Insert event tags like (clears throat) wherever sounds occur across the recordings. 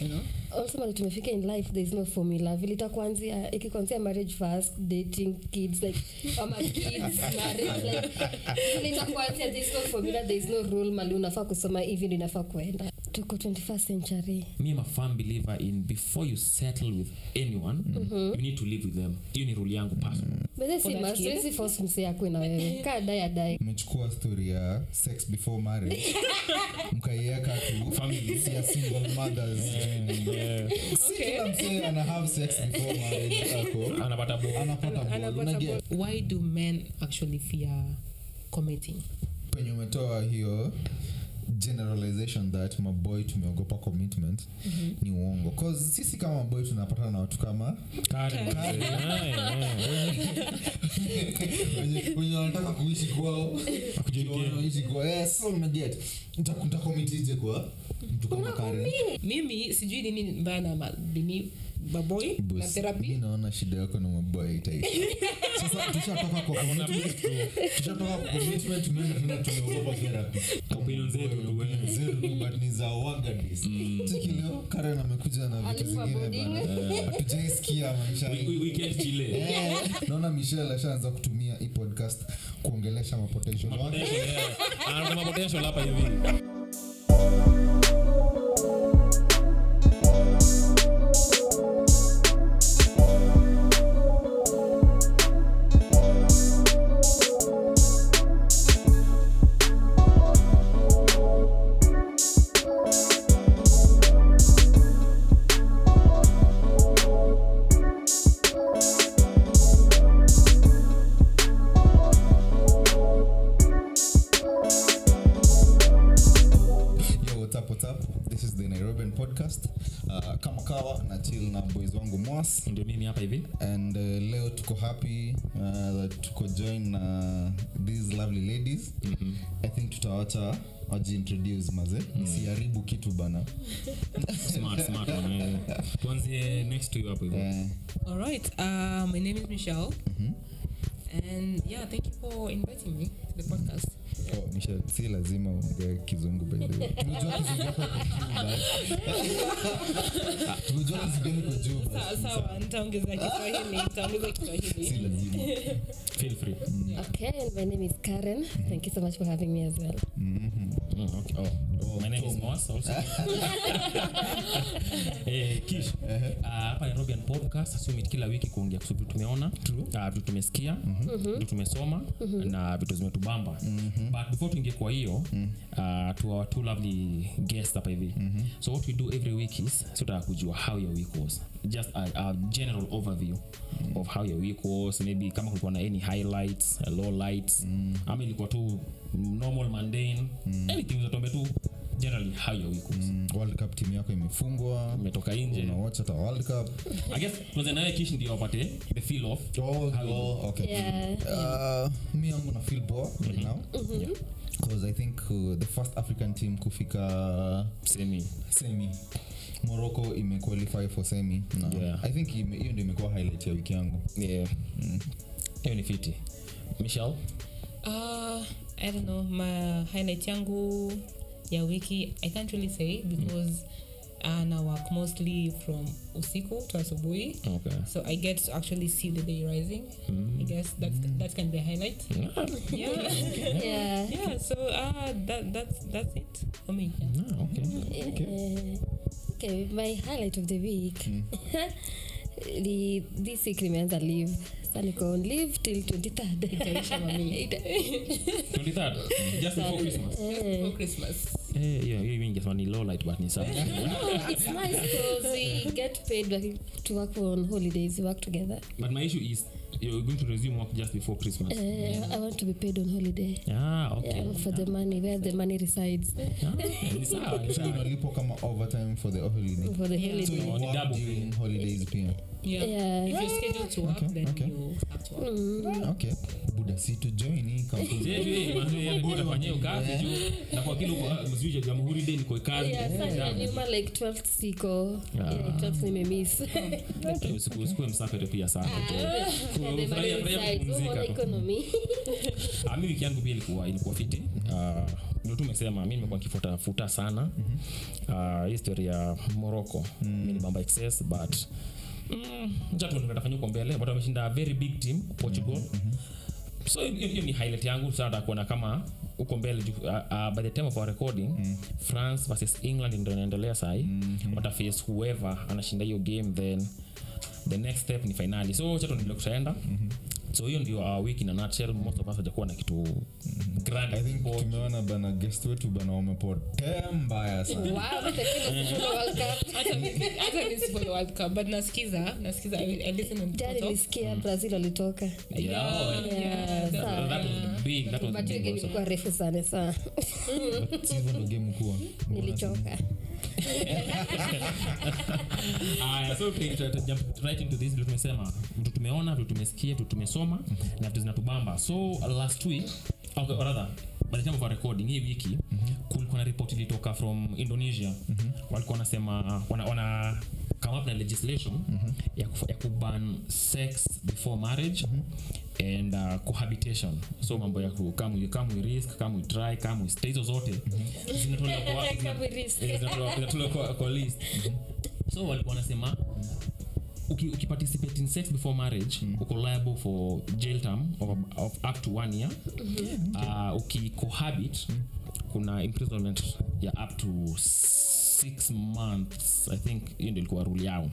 you know also mali tumefika in life there is no formula. Vile itakuanzia ikikuanzia marriage first dating kids like ama kids (laughs) marriage like vile itakuanzia there is no formula there is no rule mali unafaa kusoma hivi ndio inafaa kuenda tuko 21st century. Me am a firm believer in before you settle with anyone you need to live with them. Hiyo ni rule yangu personal force akwe na wewe. (laughs) Kaa dai adai story ya sex before marriage. (laughs) Mkaiweka tu. Family. ya single mothers. (laughs) Si kila msee ana have sex before marriage ako. Anapata bo anapata ball unaget why do men actually fear committing? Penye umetoa hiyo generalization that maboy tumeogopa commitment ni uongo. Cause sisi kama maboy tunapatana na watu kama (laughs) wenye- wanataka kuishi kwao. Wanaishi kwao. Yes so unaget ntakomitije kwa mtu kama mimi sijui nini mbaya na ma- nini na therapy? naona shida yako na maboy type. sasa tushatoka kwa commitment tushatoka kwa commitment tumeenda tena tumeogopa therapy. Opinion zetu tu, Opinion eh. tu, but ni za wagadis chiki leo karen amekuja na vitu zingine bana. Hatujaisikia maisha. Chile. Eh, naona michel ashaanza kutumia hii podcast kuongelesha mapotential wake Potential, yeah. Kuna potential hapa hivi wajiintroduce maze. Mm. siharibu kitu bana. Smart smart one, tuanzie next to you hapo eh, all right uh, my name is michelle. And yeah thank you for inviting me to the podcast Michelle, si lazima uongee kizungu (laughs) free. Okay my name is karen. Thank you so much for having me as well. Mm, okay. Oh, my name is Moas also. (laughs) Eh, Kish. Ah, hapa Nairobian podcast. Assume kila wiki kuongea kuhusu vitu tumeona ah, vitu tumesikia vitu tumesoma na vitu zimetubamba. But before tuingie kwa hiyo uh, to our two lovely guests hapa hivi. So what we do every week is sotaka kujua how your week was. Just a, a general overview of how your week was. Maybe kama kulikuwa na any highlights uh, low lights. Ama ilikuwa tu normal mundane anything uzatuambia tu generally how your week was Mm, world cup timu yako imefungwa. Umetoka nje. Unawatch hata world cup. I guess kwanza nawe kish ndio wapate the feel of oh, oh, okay. yeah. Uh, mi yangu na feel poa right now. Yeah. because i think uh, the first african team kufika semi. Semi. Morocco imequalify for semi. Na Yeah. i think ime- hiyo ndio imekuwa highlight ya wiki yangu. Yeah. Hiyo ni fiti. Michelle? Uh, I don't know. My highlight yangu ya wiki, I can't really say because uh, na work mostly from usiku to asubuhi. okay So I get to actually see the day rising. I guess that's that can be a highlight. (laughs) Yeah. yeah yeah. So uh, that that's that's it for me. Ah, okay Uh, okay my highlight of the week (laughs) ni this week nimeanza live sa niko on leave till 23rd Itaisha mami. (laughs) 23rd (laughs) just before christmas? For Christmas. eh hiyo hiyo ingesema ni low light but ni sawa (laughs) it's nice because we get paid to work on holidays we work together. But my issue is you're going to resume work just before christmas. Uh, i want to be paid on holiday. Ah okay. Yeah, for the money where the money resides. Ah, unalipwa kama overtime for the holiday. For the holiday. so you work double. during holidays pia. Yeah. Yeah. If you're scheduled to work, Okay, then okay. you have to work. Mm. okay. Buda si to join hii kampuni. Je, je, manze, yale ndio nafanyia kazi juu. Na kwa kile uko msije jamhuri day niko kazi. Yeah, sasa Yeah. nyuma like 12 siko Ah. yeah, 12 nimemiss (laughs) Eh, usiku usiku msafiri pia sana Ah. Ah, mi wiki yangu pia ilikuwa ilikuwa fiti Ah, ndio tu mi nimekuwa nikifuata sana Ah, hii ya morocco mi ni bamba excess but mm, acha huko mbele but wameshinda a very big team portugal so hiyo ni highlight yangu sana kuona kama huko mbele uh, uh, by the time of our recording france versus england ndio inaendelea sahi wataface whoever anashinda hiyo game then the next step ni finali. So chato ndio kutaenda so hiyo ndio uh, week in a nutshell most of us hajakuwa na kitu grand i tumeona bana guest wetu bana wamepotea mbaya sana. Hata mimi- sifollow (laughs) World Cup, but nasikiza nasikiza I, I listen on Jana TikTok. nilisikia brazil walitoka. Yeah, Yeah, that, that was big that was big also. ilikuwa refu sana saa But ndo game kuwa nilichoka. (laughs) Aya, so tuta- tuta- tuta jump right into this. Vitu tumesema vitu tumeona vitu tumesikia vitu tumesoma na vitu zinatubamba so last week okay, rather by the time of our recording hii wiki kulikuwa na ripoti ilitoka from indonesia. Walikuwa wanasema wana, wana come up na legislation ya, kufa, ya kuban sex before marriage and uh, cohabitation. So mambo ya ku- kama we- risk kama we try kama we stay hizo zote zinatolewa kwa (laughs) list. So walikuwa wanasema uki, ukiparticipate in sex before marriage uko liable for jail term of, of up to one year. Uh, ukicohabit kuna imprisonment ya up to six months i think hiyo ndio ilikuwa rule yao.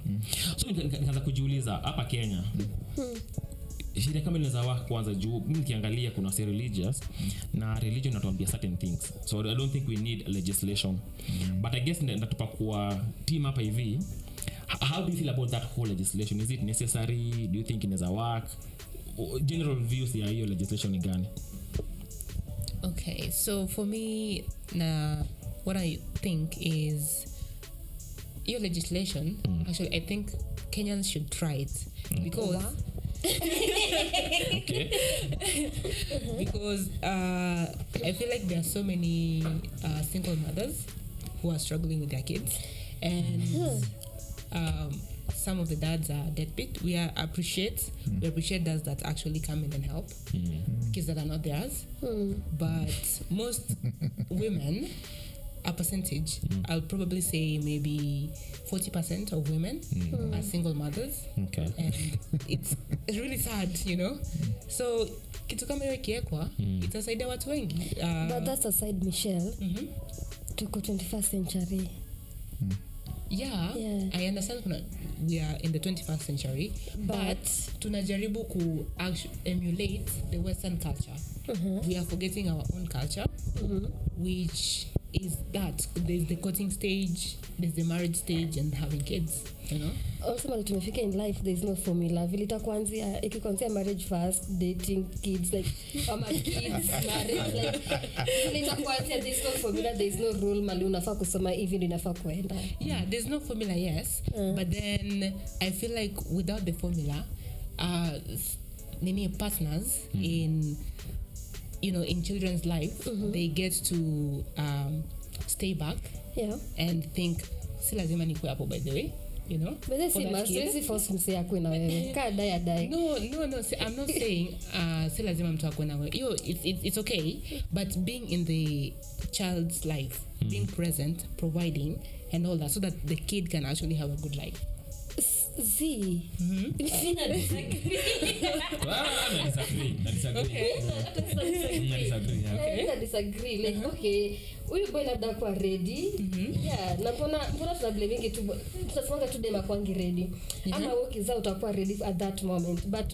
So nika- nika- nikaanza kujiuliza hapa kenya sheria kama inaweza wa kwanza juu nikiangalia kuna si religious na religion natuambia certain things. So i don't think we need legislation. But i guess kuwa team hapa hivi how do you feel about that whole legislation is it necessary? Do you think inaweza work? General views ya hiyo legislation ni gani? Okay, so for me, na what I think is your legislation. Actually, I think Kenyans should try it. Because (laughs) okay. (laughs) Because uh, I feel like there are so many uh, single mothers who are struggling with their kids, and um, some of the dads are deadbeat. We are appreciate we appreciate dads that actually come in and help. Kids that are not theirs, but most (laughs) women. A percentage, I'll probably say maybe 40% of women are single mothers. Okay. And it's, it's really sad you know? So kitu kama hiyo ikiekwa itasaidia watu wengi. Uh, but that's aside michelle. Mhm. tuko 21st century yeah, Yeah. i understand kuna we are in the 21st century but, But- tunajaribu ku emulate the western culture we are forgetting our own culture which is that there's the courting stage there's the marriage stage and having kids you know? Also mali tumefika in life there is no formula. Vile itakuanzia ikikuanzia marriage first dating kids like ama kids marriage like vile itakuanzia there is no formula there is no rule mali unafaa kusoma hivi ndio inafaa kuenda. Yeah there's no formula yes. But then i feel like without the formula uh nini partners in you know in children's life they get to um stay back yeah. and think si lazima nikue hapo by the way you know na wewe. (laughs) Kaa dai adai no no no see, i'm not saying uh si lazima mtu akue nawe hiyo it's, it's, it's okay but being in the child's life being present providing and all that so that the kid can actually have a good life Ah. Mm. Eh, like okay huyu boy labda kwa ready. Yeah na mbona mbona tunablamingi tu tunasemanga tu dem akwangi ready. Ama wewe ukizaa utakuwa redi at that moment but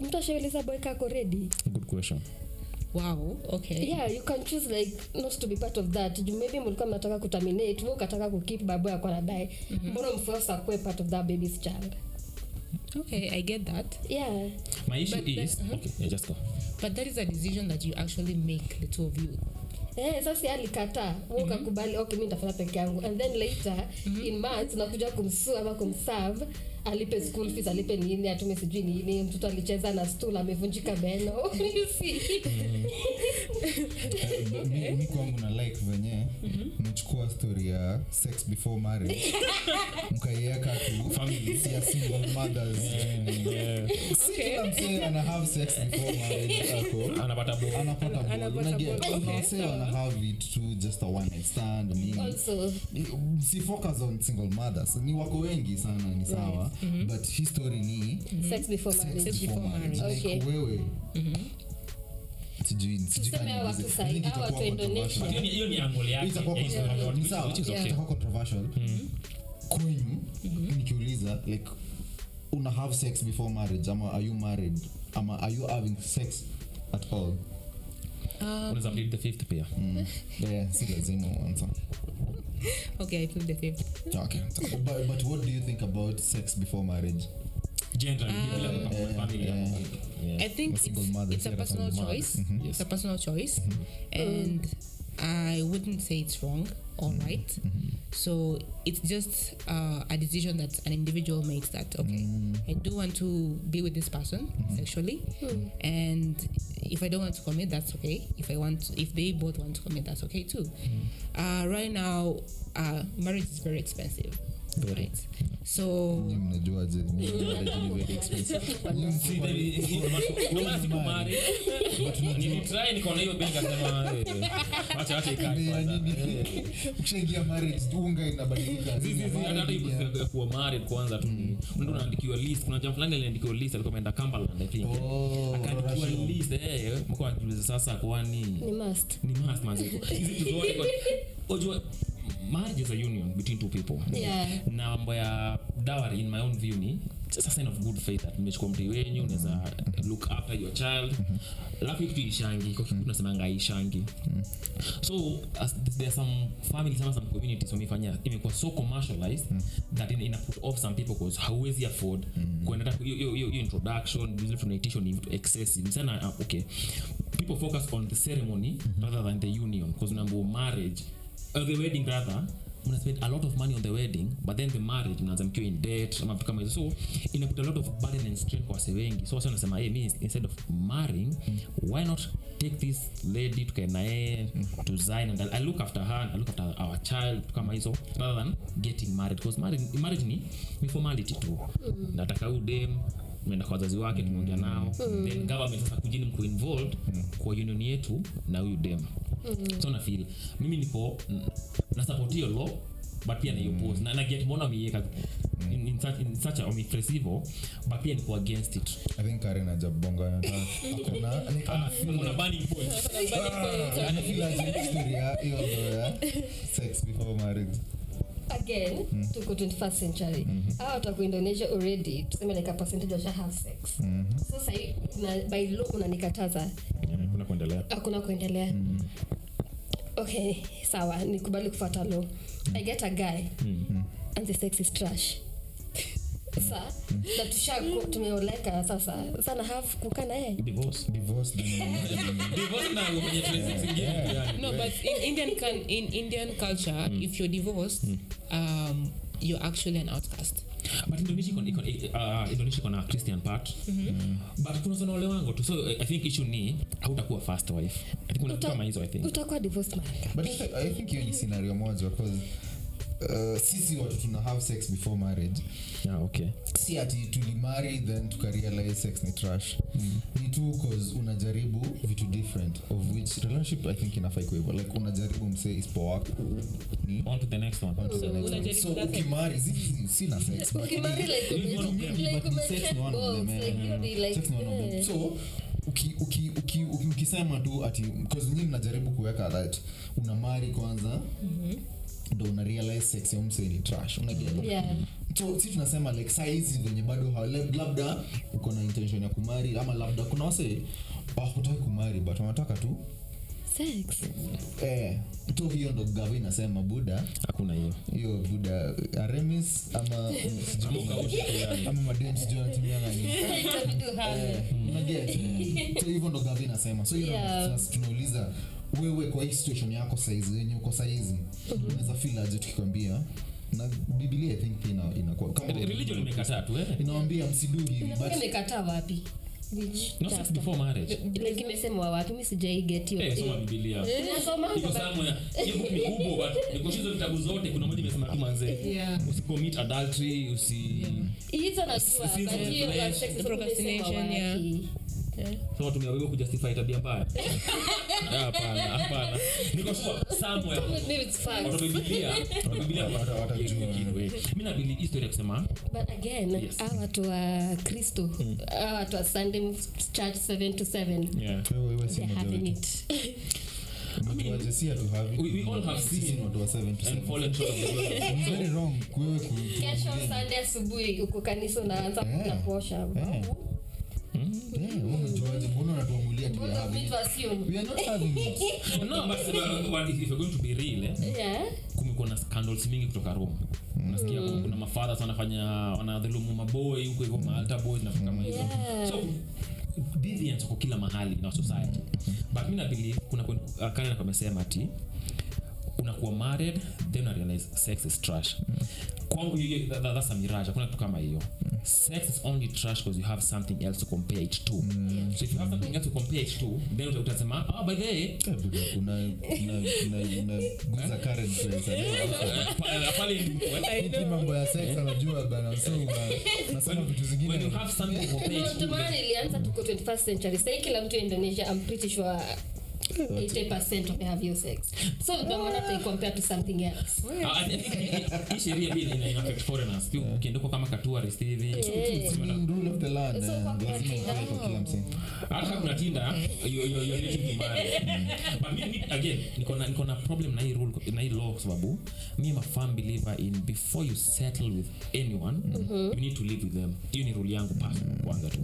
mtu ashaeleza boy kako redi good question wow okay. Yeah you can choose like not to be part of that. Juu maybe mlikuwa mnataka kuterminate we ukataka kukip babo yako anadai mbona mforce akuwe part of that baby's child? Okay i get that. Yeah. My issue But is then- okay yeah, just go. But that is a decision that you actually make the two of you. Eh, sasa alikataa mm ukakubali okay mi nitafanya peke yangu. And then later in months unakuja kumsue ama kumserve alipe school fees alipe nini atume sijui nini mtoto alicheza na stool amevunjika meno. (laughs) Mi, mi kwangu na like venye mechukua story ya sex before marriage. (laughs) Mkaiweka ya single mothers. (laughs) Si kila msee ana have sex before marriage ako. Anapata bo anapata ball. Unaget? Kuna okay, wana have it to just a one night stand nini also. Si focus on single mothers. Ni wako wengi sana ni sawa but history ni sex before marriage. Sex before marriage. Like wewe. Sijui sijui Tuseme kama hawa niulize. watu sahi- I think hawa itakuwa watu wa controversial. Indonesia. Ni- hiyo ni angle yake. Itakuwa ya controversial. historia, Ni sawa, which is okay. itakuwa controversial. kwenyu nikiuliza like una have sex before marriage? Ama are you married? Ama are you having sex at all? Unaweza plead the fifth pia. Si lazima uanza (laughs) Okay, I plead the fifth. okay. but, but what do you think about sex before marriage generally Um, yeah, family yeah. yeah. I think it's, it's a personal choice. Mm-hmm. Yes. It's a personal choice, and I wouldn't say it's wrong or right. So it's just uh, a decision that an individual makes. That okay, I do want to be with this person sexually, and if I don't want to commit, that's okay. If I want, if they both want to commit, that's okay too. Uh, right now, uh, marriage is very expensive. Right. So mnajuaje Nilitry nikaona hiyo benki akasema eh, wacha wacha ikae kwanza. Eh. ukishaingia marriage unga inabadilika hata hiyo kuwa married kwanza tu ni- unaenda list kuna jamaa fulani aliandikiwa list alikuwa ameenda Cumberland I think Oh, akaandikiwa list eh mko anajiuliza sasa kwani ni must ni must maziko hizi vitu zote kwa unajua marriage is a union between two people. Yeah. na mambo ya dowry in my own view ni just a sign of good faith that mmechukua mtu wenyu unaweza look after your child. Alafu hii kitu ishangi kwa kitu tunasemanga ishangi so as there are some families ama some communities wamefanya imekuwa so commercialized that in, ina put off some people because hauwezi afford kuenda hata hiyo- introduction vile tunaitisha ni excessive. Sana uh, okay. People focus on the ceremony rather than the union because number marriage uh, the wedding rather mna spend a lot of money on the wedding but then the marriage mnaanza mkiwa in debt ama vitu kama hizo. So iaput a lot of burden and strain kwa wase wengi. So wase wanasema hey, instead of marrying why not take this lady tukae naye tuzae and I, look after her and I look after our child vitu kama hizo rather than getting married. Because marriage, marriage ni, ni formality tu. Nataka huu dem kwa wazazi wake tumeongea nao then government sasa kujini mko involved kwa union yetu na huyu dem so nafil mimi niko na support hiyo law but pia naiopose na naget mbona wameiweka in, in such, in such a wameipress hivyo but pia niko against it I think Karen hajabonga akona- ni kama feel kuna burning point Ah, feel aje story ya hiyo sex before marriage again tuko 21st century. Hawa wataku indonesia already tuseme like a percentage washa have sex. So sahi na, by law unanikataza hakuna kuna kuendelea. Hakuna kuendelea. Okay sawa nikubali kufuata law. I get a guy and the sex is trash sa na tusha tumeoleka. Sasa sana have kukaa na yeye. Divorce. Divorce (laughs) divorce na kwenye trends zingine no, but in Indian can, in Indian culture, if you're divorced, um, you're actually an outcast. but indonesia iko iko uh, indonesia iko christian part. But kuna sana wale wangu tu. So i think issue ni hautakuwa first wife. I think kuna vitu Uta- kama hizo i think. utakuwa divorced mara but I think- hiyo ni scenario moja cause uh, sisi watu tuna have sex before marriage. Yeah okay. Si ati tulimari then tukarealize sex ni trash. Mm. ni tu cause unajaribu vitu different of which relationship i think inafai kuivo like unajaribu msee ispoak ni on to the next one. On to the next one. so ukimari si- sina sex but Ukimari like Ni one of them, like sex ni one of them, both, like you'll be like, Sex ni one of them. so uki- uki- uki- uki- ukisema tu ati bcause nyii mnajaribu kuweka that. Una mari kwanza ndo una sex ya mse ni trash. Unaget Yeah. so si tunasema like saizi venye bado labda uko na intention ya kumari ama labda kuna wase wakutaki kumari but wanataka tu Sex. eh, to hiyo ndo gava inasema buda hakuna hiyo. Hiyo buda aremis ama (laughs) ama madem sijui nini (laughs) unaget. (laughs) So hivyo ndo gavi inasema. So hiyo Yeah. Wewe kwa hii situation yako saizi wenye uko saizi unaweza feel aje tukikwambia? Na bibilia i think pia ina- inakuwa kama religion imekataa tu eh? inawambia msidu hivi but imekataa wapi? No sex before marriage. Like imesemwa wapi? Mi sijaiget Eh, soma iko somewhere vitabu zote kuna moja imesema tu manze. Usicommit adultery usi hizo najua but hiyo sex Procrastination, yeah. Wapi? sema tumeawiwa kujustify tabia mbaya Ah, (laughs) hapana hapana niko sure somewhere Maybe it's watu wa watu wa watajua. kitu, eh. mimi na believe history ya kusema but again Yes. hawa watu wa kristo hawa watu wa sunday church 7 to 7 yeah wewe wewe si having it. We- we all have and fallen short of the glory kesho sunday asubuhi uko kanisa unaanza Eh. na kuosha Eh. Eh, real eh, Yeah. Kumekuwa na scandals mingi kutoka roma unasikia mm. kuna mafathers wanafanya wanadhulumu maboi huko hivyo boys na kama hizo Yeah. so deviance kwa kila mahali na society but mi nabelieve kuna uh, ati unakuwa married then una realize sex is trash. Kwangu hiyo that, that- that's a mirage hakuna kitu kama hiyo. Sex is only trash because you have something else to compare it to. So if you have something else to compare it to then utasema ah by the way unaguza current (laughs) pale mambo ya sex anajua bana so when you have something to compare it to Ndio maana then- nilianza tuko 21st century. Sahii kila mtu indonesia i'm pretty sure 80% of have sex. So ndio maana tai compare to something else. Ah, I think hii- hii sheria pia ina- ina affect foreigners pia ukienda huko kama katourist hivi Mm, rule of the land, eh, lazima Kenya- kwa kila msee. hata kama kuna tinda you- you- you're to marriage. but me, me, again niko na- niko na problem na hii rule na hii law kwa sababu mi am a firm believer in before you settle with anyone you need to live with them. Hiyo ni rule yangu personal kwanza tu.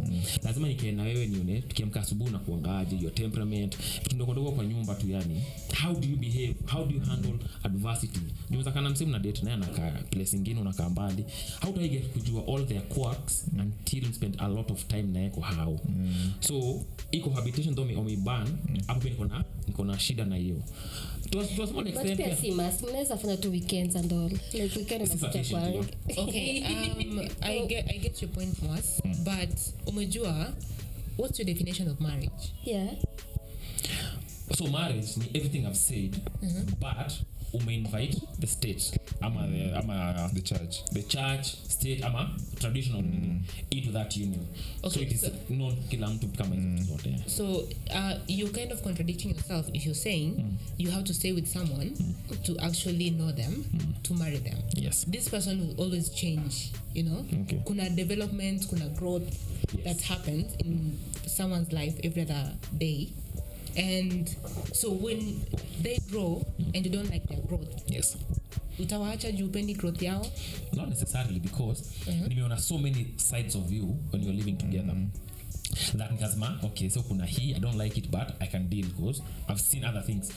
Lazima nikae na wewe nione tukiamka asubuhi na kuangaje your temperament vitu ndogo ndogo kwa nyumba tu yani how do you behave? How do you handle adversity? Unaweza kana msemu na date naye anakaa place ingine unakaa mbali. How do I get kujua all their quirks until you spend a lot of time naye kwa how so iko habitation though umeiban hapo pia niko na niko na shida na hiyo. To a, to a but pia si must mnaweza fanya tu weekends and all. Like weekend unakuja kwa okay um, I, get, i get your point Mwas, but umejua what's your definition of marriage? Yeah so marriage ni everything i've said but umeinvite the state ama the, ama the church. the church state ama traditional mm. into that union. So it is so- not kila mtu kama hizo vitu zote so uh, you're kind of contradicting yourself if you're saying you have to stay with someone to actually know them to marry them. Yes. This person will always change you know? Okay. kuna development kuna growth Yes. that happens in someone's life every other day and so when they grow and you don't like their growth yes. utawaacha juu upendi growth yao? Not necessarily because nimeona so many sides of you when you're living together. That nikasema okay so kuna hii i don't like it but i can deal because i've seen other things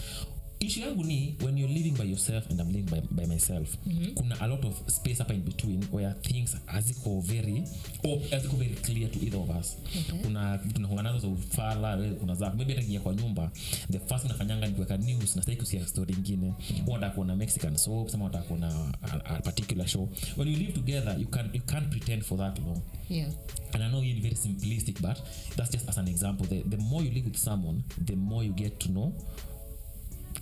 issue yangu ni when you're living by yourself and i'm living by, by myself kuna a lot of space hapa in between where things haziko very haziko very clear to either of us. Kuna vitu nakuanga nazo za ufala kuna za maybe hata kwa nyumba the first nafanyanga ni kuweka news nastaki kusikia story ingine. Mm. unataka kuona mexican soap sama unataka kuona a, a particular show. When you live together you can you can't pretend for that long. Yeah. And I know you're very simplistic, but that's just as an example. The, the more you live with someone, the more you get to know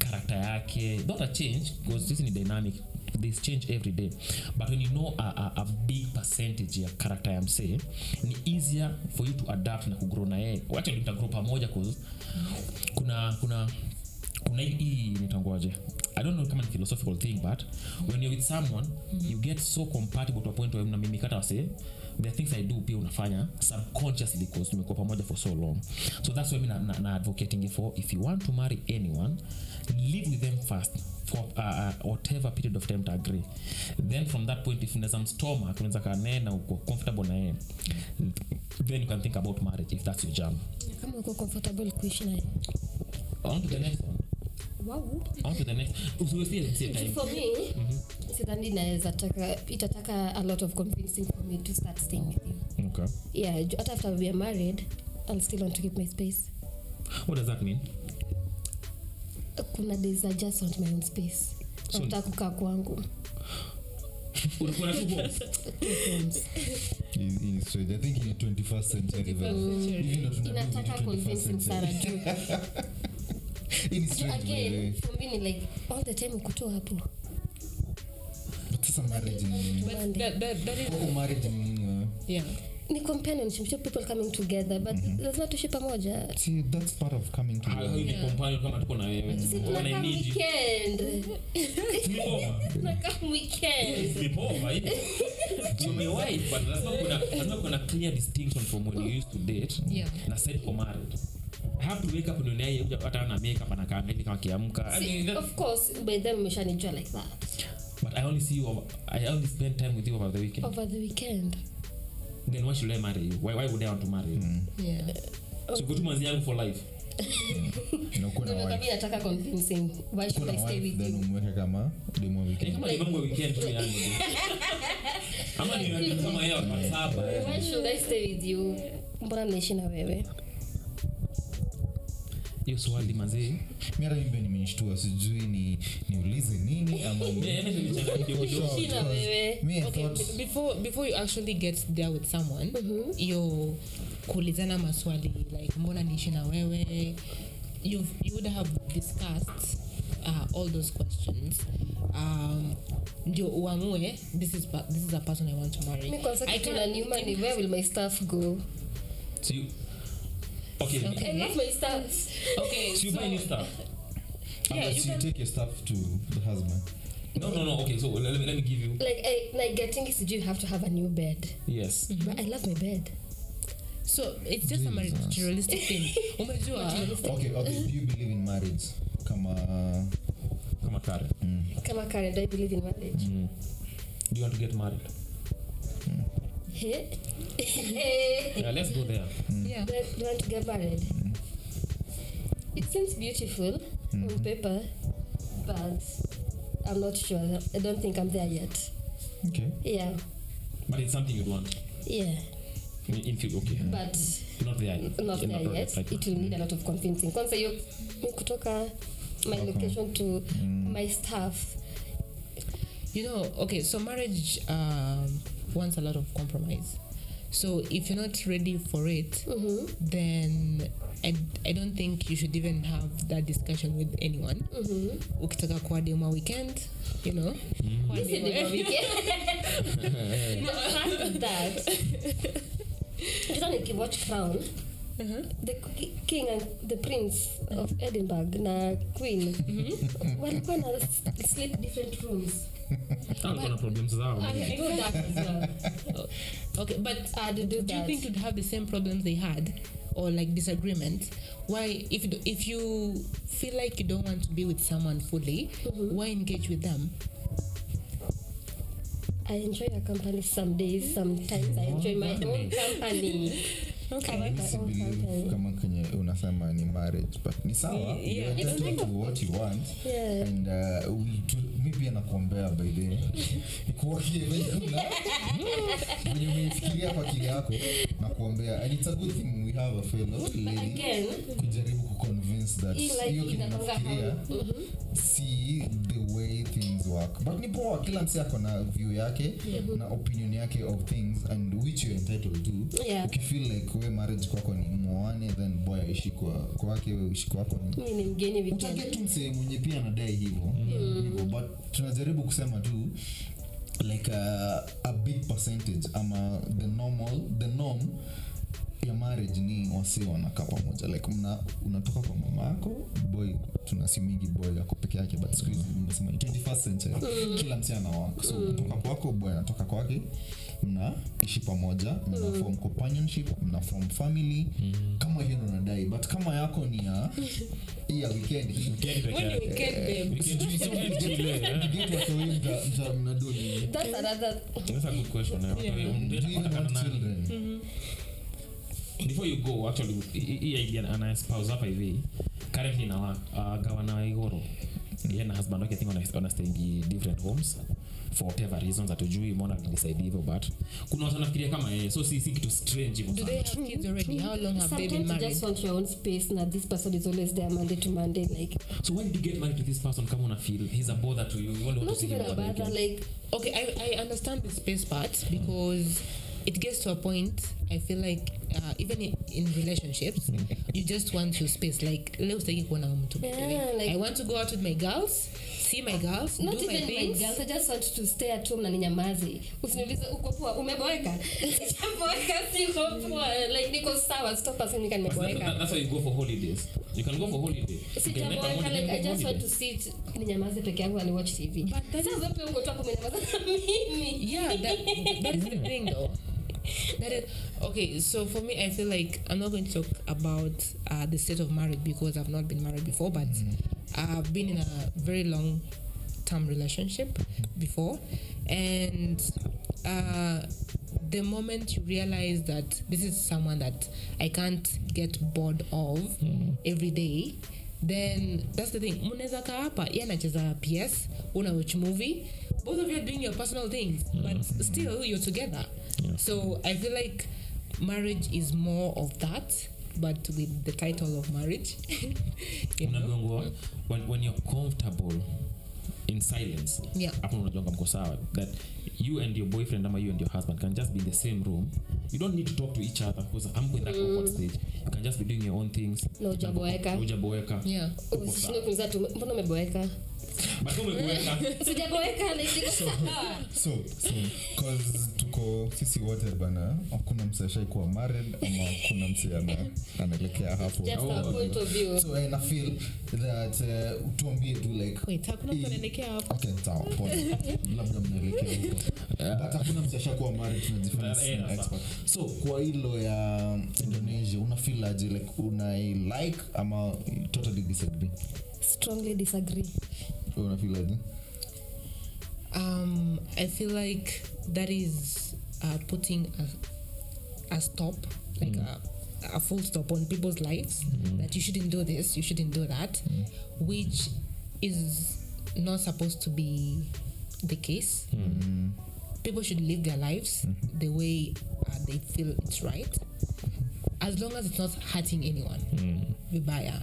character yake. Not change because this ni dynamic. This change every day. But when you know a, a, a big percentage ya karakta ya msee ni easier for you to adapt na kugrow na yeye. Wacha pamoja cause kuna kuna kuna hii- hii i don't know kama ni philosophical thing but when you're with someone you get so compatible to a point where mnamimikata the things i do pia unafanya. Subconsciously because tumekuwa pamoja for so long. So that's why mi na, na, na advocating for if you want to marry anyone live with them first for uh, uh, whatever period of time to agree. Then from that point if unaweza mstoma unaweza kaa naye na uko comfortable na yeye. Then you can think about marriage if that's your jam. Kama uko comfortable kuishi naye on to the next one wow on to the next usiwesie msie time. For me sidhani naweza taka itataka a lot of convincing for me to start staying with you. Okay. Yeah hata after we are married i'll still want to keep my space. What does that mean? Kuna days i just want my own space. So- nataka kukaa kwangu. Unakuwa na two homes? Hii- hii ni strange. I think in 21st century. Then. Hivi ndo tunadu in inataka 21st convincing sana juu (laughs) ni like all the time ukutoa hapo. Sasa marriage ni nini? But that, that, that is, Kwako marriage ni nini yeah. ni companionship two people coming together but lazima tuishi pamoja. See, that's part of coming How- how ni companion kama tuko na wewe. Si need weekend. Tunakaa weekend. Sleep over. Tumewahi, but lazima kuna- lazima kuna clear distinction from when you used to date Yeah. na set for marriage have to wake up ndio naye kuja hata na makeup anakaa hivi kama I mean, of course by then umeshanijua like that. But I only see you over, I only spend time with you over the weekend. Over the weekend. Then why should I marry you? Why, why would I want to marry you? Yeah. so go manzi yangu for life. Unakuwa na Ndio wife. kami nataka convincing. Why should I stay with you? umweke kama demu weekend. kama ni weekend tu yani. Ama ni (laughs) kama yeye wa saba why should I stay with you? Mbona naishi na wewe hiyo swali mazee. Mi hata mimi nimenishtua sijui ni niulize nini ama (laughs) wewe. Me, I Okay, thought- b- before before you actually get there with someone yo kuulizana maswali like mbona niishi na wewe? You've, you would have discussed uh, all those questions. Um, ndio uamue this is, pa- this is a person i want to marry. Mi kwanza I kitu can't- naniuma ni where will my staff go? So you- okay Okay. I love my stuff. okay so you so- buy new stuff yeah, Unless you you can- take your stuff to the husband. no no no okay so let, me- let me give you like I, like getting sijui you have to have a new bed yes Mm-hmm. but I love my bed so it's just Jesus. a materialistic thing (laughs) umejua Okay, okay. Do you believe in marriage? Kama kama kare kama Karen do I believe in marriage mm. do you want to get married. Yeah let's go there yeah Do I- do you want to get married? It seems beautiful on paper, but I'm not sure. I don't think I'm there yet. okay. Yeah, but it's something you'd want yeah, in, future okay but not there not there yet. right It will need a lot of convincing. Kwanza hiyo kutoka my Okay. location to my staff. You know, okay, so marriage um, wants a lot of compromise. So if you're not ready for it, Mhm, then I, I don't think you should even have that discussion with anyone. mhm. Ukitaka kwa weekend, you know. mm-hmm. weekend. (laughs) No, that, (laughs) hata nikiwatch Crown, The king and the prince of edinburgh na queen. Walikuwa na sleep different rooms. Hao problems zao. I do that as well. Okay, but I'd do do you think you'd have the same problems they had or like disagreements? Why, if you, if you feel like you don't want to be with someone fully, why engage with them? I enjoy your company some days, sometimes. I enjoy my own company. (laughs) Kama kwenye unasema ni marriage but ni sawa. Yeah, it's entitled to what you want. Yeah. and uh, mi pia nakuombea by the venye (laughs) umeifikiria kwa akili yako nakuombea. And it's a good thing we have a fellow lady kujaribu kuconvince that hiyo kenye inakuanga nafikiria hard. Mhm. si the way things work. But ni poa kila msi ako na view yake na opinion yake of things and which you're entitled to. Yeah. ukifeel like we marriage kwako ni mwane then boy aishi kwa kwake we uishi kwako ni mgeni utaget msee mwenye pia anadai hivyo. Hivyo. But tunajaribu kusema tu like a, a big percentage ama the normal the norm ya marriage ni wasi wanakaa pamoja. Like mna, unatoka kwa mama yako boy tunasimingi boy yako peke yake but siku hizi nimesema 21st century. Kila msi wako. So kutoka kwako boy anatoka kwake mnaishi pamoja mna form companionship mna form family. Kama hiyo ndo nadai but kama yako ni ya hii (laughs) ya weekend mnadoni. That's another That's a good question. Yeah. Do you want? Before you go actually hii- idea anaspouse hapa hivi currently na uh, gavana wa igoro yeye na husband wake i think wana- wanastayingi different homes for whatever reasons hatujui mbona alidecide hivyo but kuna watu wanafikiria kama yeye so si, si kitu strange hivyo Do they have kids already? How long have they been sometimes married? just want your own space na this person is always there monday to monday like so when did you get married to this person kama una feel he's a bother to you you only want to see him bother like Okay, I, I understand the space part because it gets to a point. I feel like uh, even in, in relationships, you just want your space. Like leo sitaki kuona mtu. Yeah, like- I want to go out with my girls, see my girls, not do even my things. girls i just want to stay at home na ninyamaze usiniulize uko poa umeboeka (laughs) sijaboeka siko poa like niko sawa stop asking That- nimeboeka that's why you go for holidays you can go for holiday You can sijaboeka like i just want to sit ninyamaze peke yangu and watch tv sasa wewe uko tu hapo umenyamaza mimi Yeah, that, that is the thing though. That is okay. So for me, I feel like I'm not going to talk about uh, the state of marriage because I've not been married before, but I've been in a very long term relationship before, and uh, the moment you realize that this is someone that I can't get bored of every day, then that's the thing. Munaweza kaa hapa, yeye anacheza PS, una watch movie, both of you are doing your personal things, but still you're together. So I feel like marriage is more of that, but with the title of marriage. (laughs) you know? When, when you're comfortable in silence. Yeah. hapo unajuanga mko sawa. That you and your boyfriend ama you and your husband can just be in the same room. You don't need to talk to each other because i'm in that awkward stage. You can just be doing your own things. Na hujaboeka. Na hujaboeka. Yeah. Usishinde kuuliza tu. Mbona umeboeka? But umeboeka. (laughs) Sijaboeka sawa so so cause tuko sisi wote bana hakuna mse ashaikuwa married ama kuna mse ana- anaelekea hapo. Just a point of view. So na feel that uh, tuambie tu like Wait, hakuna mtu anaelekea hapo. okay sawa pole. (laughs) Labda mnaelekea huko. But hakuna mse married tunajifanya Eh, eh, expert. so kwa hilo ya indonesia una feel aje like unai like ama totally disagree? Strongly disagree. Una feel aje? Um, I feel like that is uh, putting a, a stop, like a, a full stop on people's lives. That you shouldn't do this, you shouldn't do that, which is not supposed to be the case. People should live their lives the way uh, they feel it's right. As long as it's not hurting anyone, vibaya,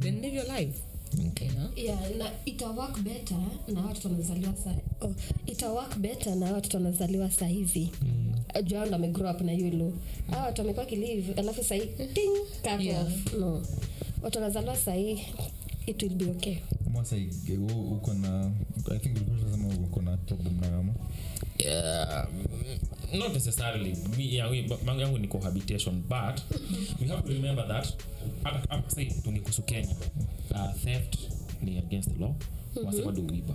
then live your life. You know? yeah na ita work better na watoto wanazaliwa sa oh, ita better na watoto wanazaliwa saa hizi mm. juu ao ndo amegrow up na yulo a watu wamekuwa kilive alafu sahii ting cut Yeah. off no watu wanazaliwa sahii it will be okay. Mwasa, wewe uko na i think ulikuwa uko na problem nayo ama Yeah, mm, not necessarily. Me, yangu ni cohabitation but we have to remember that say tungekusu kenya. Uh, theft ni against the law. Wase bado uiba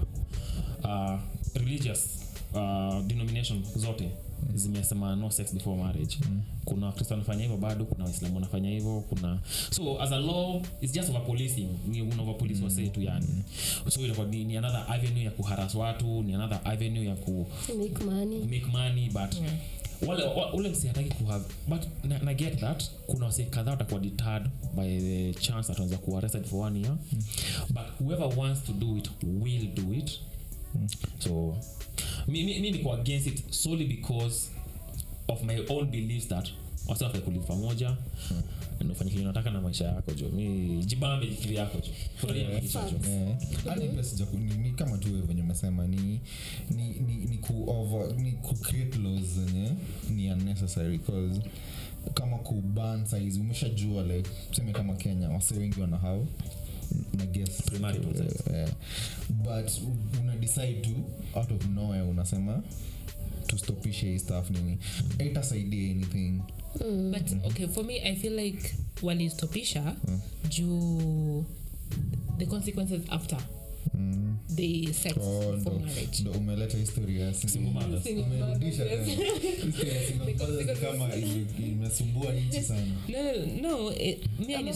uh, religious uh, denomination zote zimesema no sex before marriage. Kuna wakristo wanafanya hivyo bado kuna waislamu wanafanya hivyo kuna so as a law is just over policing. Ni una over police wase tu yani. So ilikuwa ni, ni another avenue ya kuharas watu ni another avenue ya ku make money. make money but wale ule msi hataki kuhave but na, na get that kuna wase kadhaa watakuwa deterred by the chance that wanaweza kuwa arrested for one year. But whoever wants to do it will do it. So mi, niko against it solely because of my own beliefs that wase wafai kulive pamoja kile unataka na maisha yako jo. Mi jibambe jikili yako jo. Maisha jo. Eh, ni, kama tu wewe venye umesema ni ni, ni, ni, ku over, ni ku create laws zenye ni unnecessary cause kama kuban saizi umeshajua like tuseme kama kenya wase wengi wana eh, eh, but una decide to out of nowhere unasema tustopishe hii staff nini. Aitasaidia anything. But okay for me i feel like walistopisha juu the consequences after the sex Oh, ndo- marriage. ndo umeleta historia (laughs) imesumbua nchi sana. No no, no it, me Ama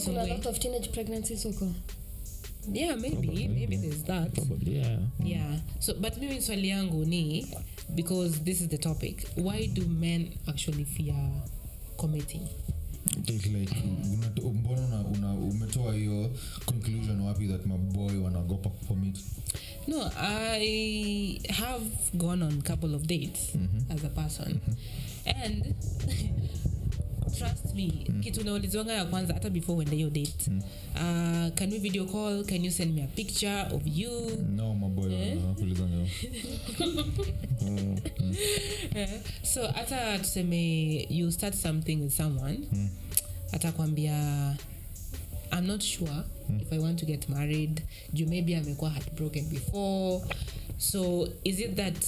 yeah maybe maybe there's that. Probably, yeah. yeah. So but mimi swali yangu ni because this is the topic why do men actually fear committing? Like mbona una, una, umetoa hiyo conclusion wapi that maboy wanaogopa commit? No, I have gone on couple of dates as a person, and (laughs) trust me, kitu naulizwanga ya kwanza hata before uende hiyo date. Uh, can we video call? Can you send me a picture of you? no maboy wanakulizanga hiyo. (laughs) Eh, so hata tuseme you start something with someone atakwambia i'm not sure if i want to get married juu maybe amekuwa heartbroken before so is it that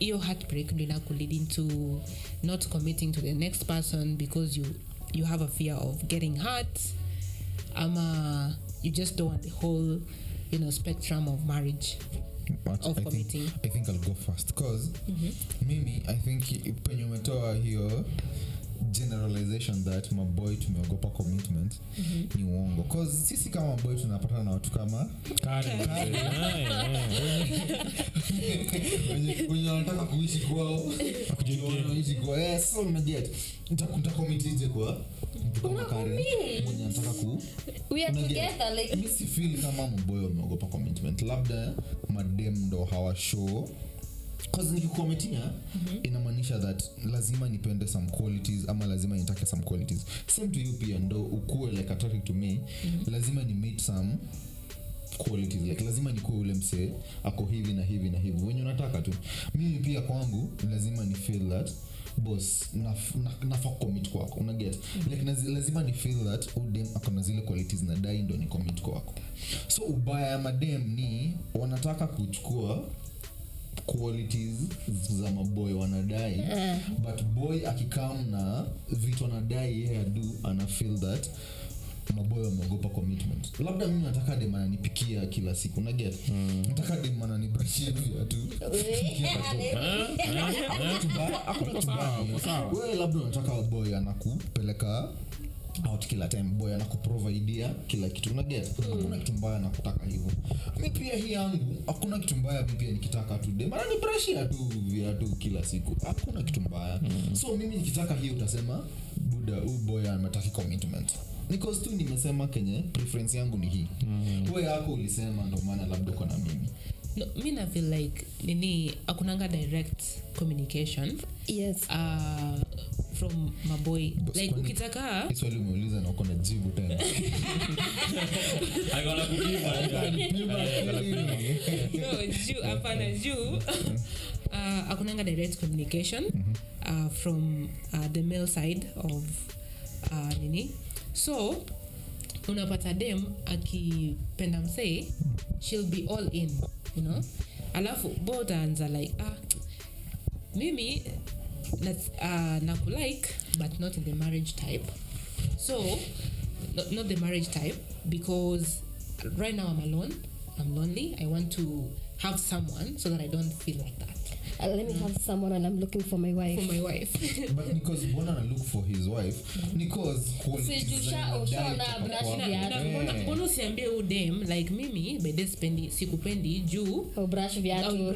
hiyo heartbreak ndo inakulead into not committing to the next person because you you have a fear of getting hurt ama you just don't want the whole you know spectrum of marriage But Of I think. I think I'll go first because mimi I think penye umetoa hiyo generalization that maboy tumeogopa commitment ni uongo. Cause sisi kama maboy tunapatana na watu kama (laughs) wenye wanataka kuishi kwao. Wanaishi kwao. Yeah, ntakomitije kwa mwenye anataka ku we are Unaget? together like mi sifil kama maboy wameogopa commitment. Labda madem ndo hawashow cause nikikukomitia inamaanisha that lazima nipende some qualities ama lazima nitake some qualities. Same to you pia ndo ukuwe like attracted to me. Lazima ni meet some qualities like lazima nikuwe ule msee ako hivi na hivi na hivi. Wenye unataka tu. Mimi pia kwangu lazima ni feel that bos naf- na- commit kwako. Unaget like nazi- lazima ni feel that udem akona zile qualities na dai ndo ni commit kwako. So ubaya ya madem ni wanataka kuchukua qualities za maboy wanadai. But boy akikam na vitu anadai yeye adu ana feel that maboy wameogopa commitment. Labda mimi nataka dem ananipikia kila siku naget mm. nataka dem viatu (laughs) labda unataka boy anakupeleka out kila time boy anakuprovidia kila kitu. Unaget hakuna kitu mbaya nakutaka hivyo. Mi pia hii yangu hakuna kitu mbaya mi pia nikitaka tude maana ni ananibrashia tu viatu kila siku. Hakuna kitu mbaya. So mimi nikitaka hii utasema buda huu boy ametaki commitment. Because tu nimesema kenye preference yangu ni hii. Mm. we yako ulisema ndo maana labda uko na mimi no, mi na feel like nini akunanga direct communication. Yes. Uh, from maboy like ukitaka swali umeuliza na uko na jibu tena. I gonna kujibu. no juu hapana juu uh, akunanga direct communication uh, from uh, the male side of uh, nini. So unapata dem akipenda msee she'll be all in you know? Alafu bo utaanza like ah, mimi uh, nakulike but not in the marriage type. So not, not the marriage type because right now i'm alone i'm lonely i want to have someone so that i don't feel like that uh, let me have someone and i'm looking for my wife. For my wife. (laughs) But because mbona na look for his wife because viatu. Mbona- usiambie dem? Like mimi bede spendi sikupendi juu. Brush viatu.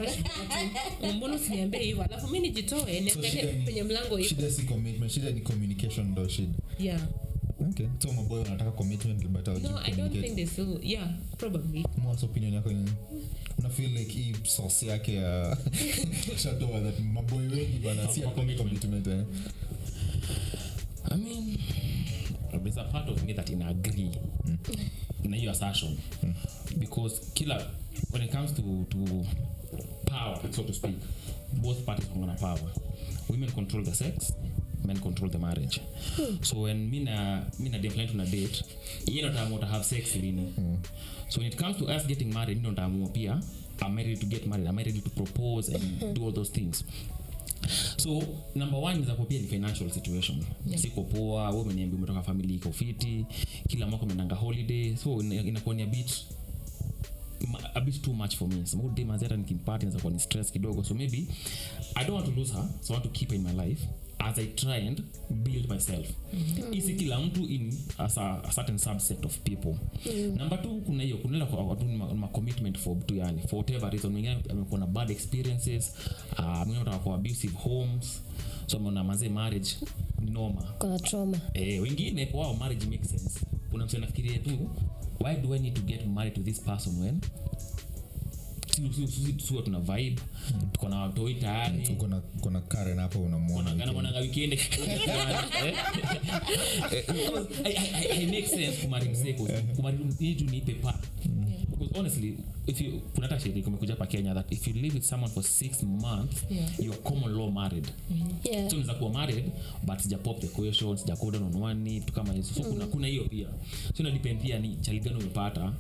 (laughs) mbona usiniambie hivyo? Alafu mi nijitoe niangalie penye mlango iko shida si commitment shida ni communication ndo shida. Yeah. Okay. So maboy wanataka commitment but no i don't think they still yeah probably. Mwaz opinion yako ni una feel like hii sauce yake ya (laughs) shatoa that maboy wengi bana si Kwa commitment eh. I mean, there's a part of me that ina agree. Na hiyo assertion because kila when it comes to, to power so to speak. both parties wako power. Women control the sex men control the marriage. So when mina mi na tuna date yeye ndo ataamua to have sex lini so when it comes to us getting married ndo ntaamua pia I'm ready to get married? I'm ready to propose and do all those things? So number one pia ni financial situation. Yeah. siko poa we umeniambia umetoka famili iko fiti kila mwaka umenanga holiday so ina- ni a bit a bit too much for me. Samudemazi nikimpati nazakuwa ni stress kidogo. So maybe i don't want to lose her so i want to keep her in my life as i try and build myself. Isi kila mtu in as a, a certain subset of people. Number two kuna hiyo kwa watu ma, commitment for mtu yani for whatever reason. Mwingine amekuwa na bad experiences uh, mwingine anataka kwa abusive homes so ameona mazee marriage ni noma kuna trauma. Eh, wengine kwa wao marriage makes sense. Kuna mtu anafikiria tu why do i need to get married to this person when siwa tuna vibe. Tuko na watoi tayari. Na- karen hapo unamwonaanamwananga Wanangana weekend. mwananga weekend Because I- I- I- I make sense kumari mzee 'cause kumari need to nipe pa because honestly if you kuna hata sheria kumekuja hapa Kenya that if you live with someone for six months Yeah. youare common law married. Yeah. so unaweza kuwa married but sija pop the question sija go down on one knee kama hizo. So kuna kuna hiyo pia. So ina depend pia ni chali gani umepata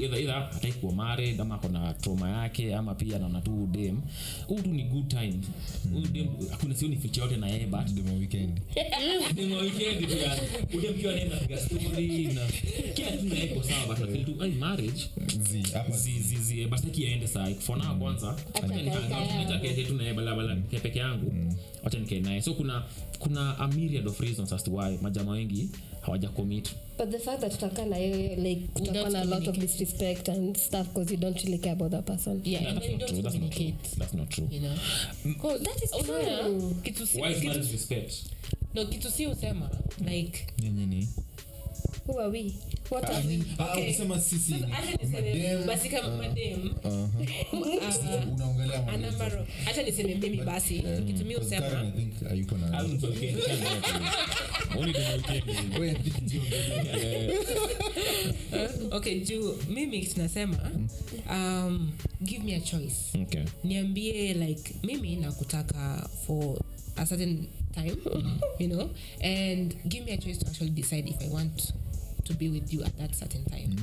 either either hataki kuwa married ama akona trauma yake ama pia naona tu dem. Huu tu ni good time. Huyu dem hakuna sioni future yote na yeye but dem weekend. (laughs) dem weekend pia. Udem kiwa naye piga story na kila kitu na yeye sawa but feel tu ai marriage. Zi, hapa. Zi zi zi basi kiaende saa for now kwanza acha kete tu naye bala ke peke yangu. Acha nikae naye. So kuna kuna a myriad of reasons as to why majama wengi hawaja commit but the fact that tutakaa na yeye like kutakuwa na a lot of disrespect and stuff because you don't really care about that person. Yeah, yeah that's not don't true that's not true. that's not true. you know? Oh, That is true. kitu si- why is that disrespect no kitu si usema like nini ni who are we what Ah, are we? ah, Okay. ukisema sisi madem, basi kama madem aha. uh, a number of acha niseme mimi basi. Eh, kitumia because Karen, usema I think, hayuko na- weekend Wewe, jiongelee. okay juu mimi tunasema um, give me a choice. Okay. Niambie like mimi nakutaka for a certain time you know and give me a choice to actually decide if i want to be with you at that certain time.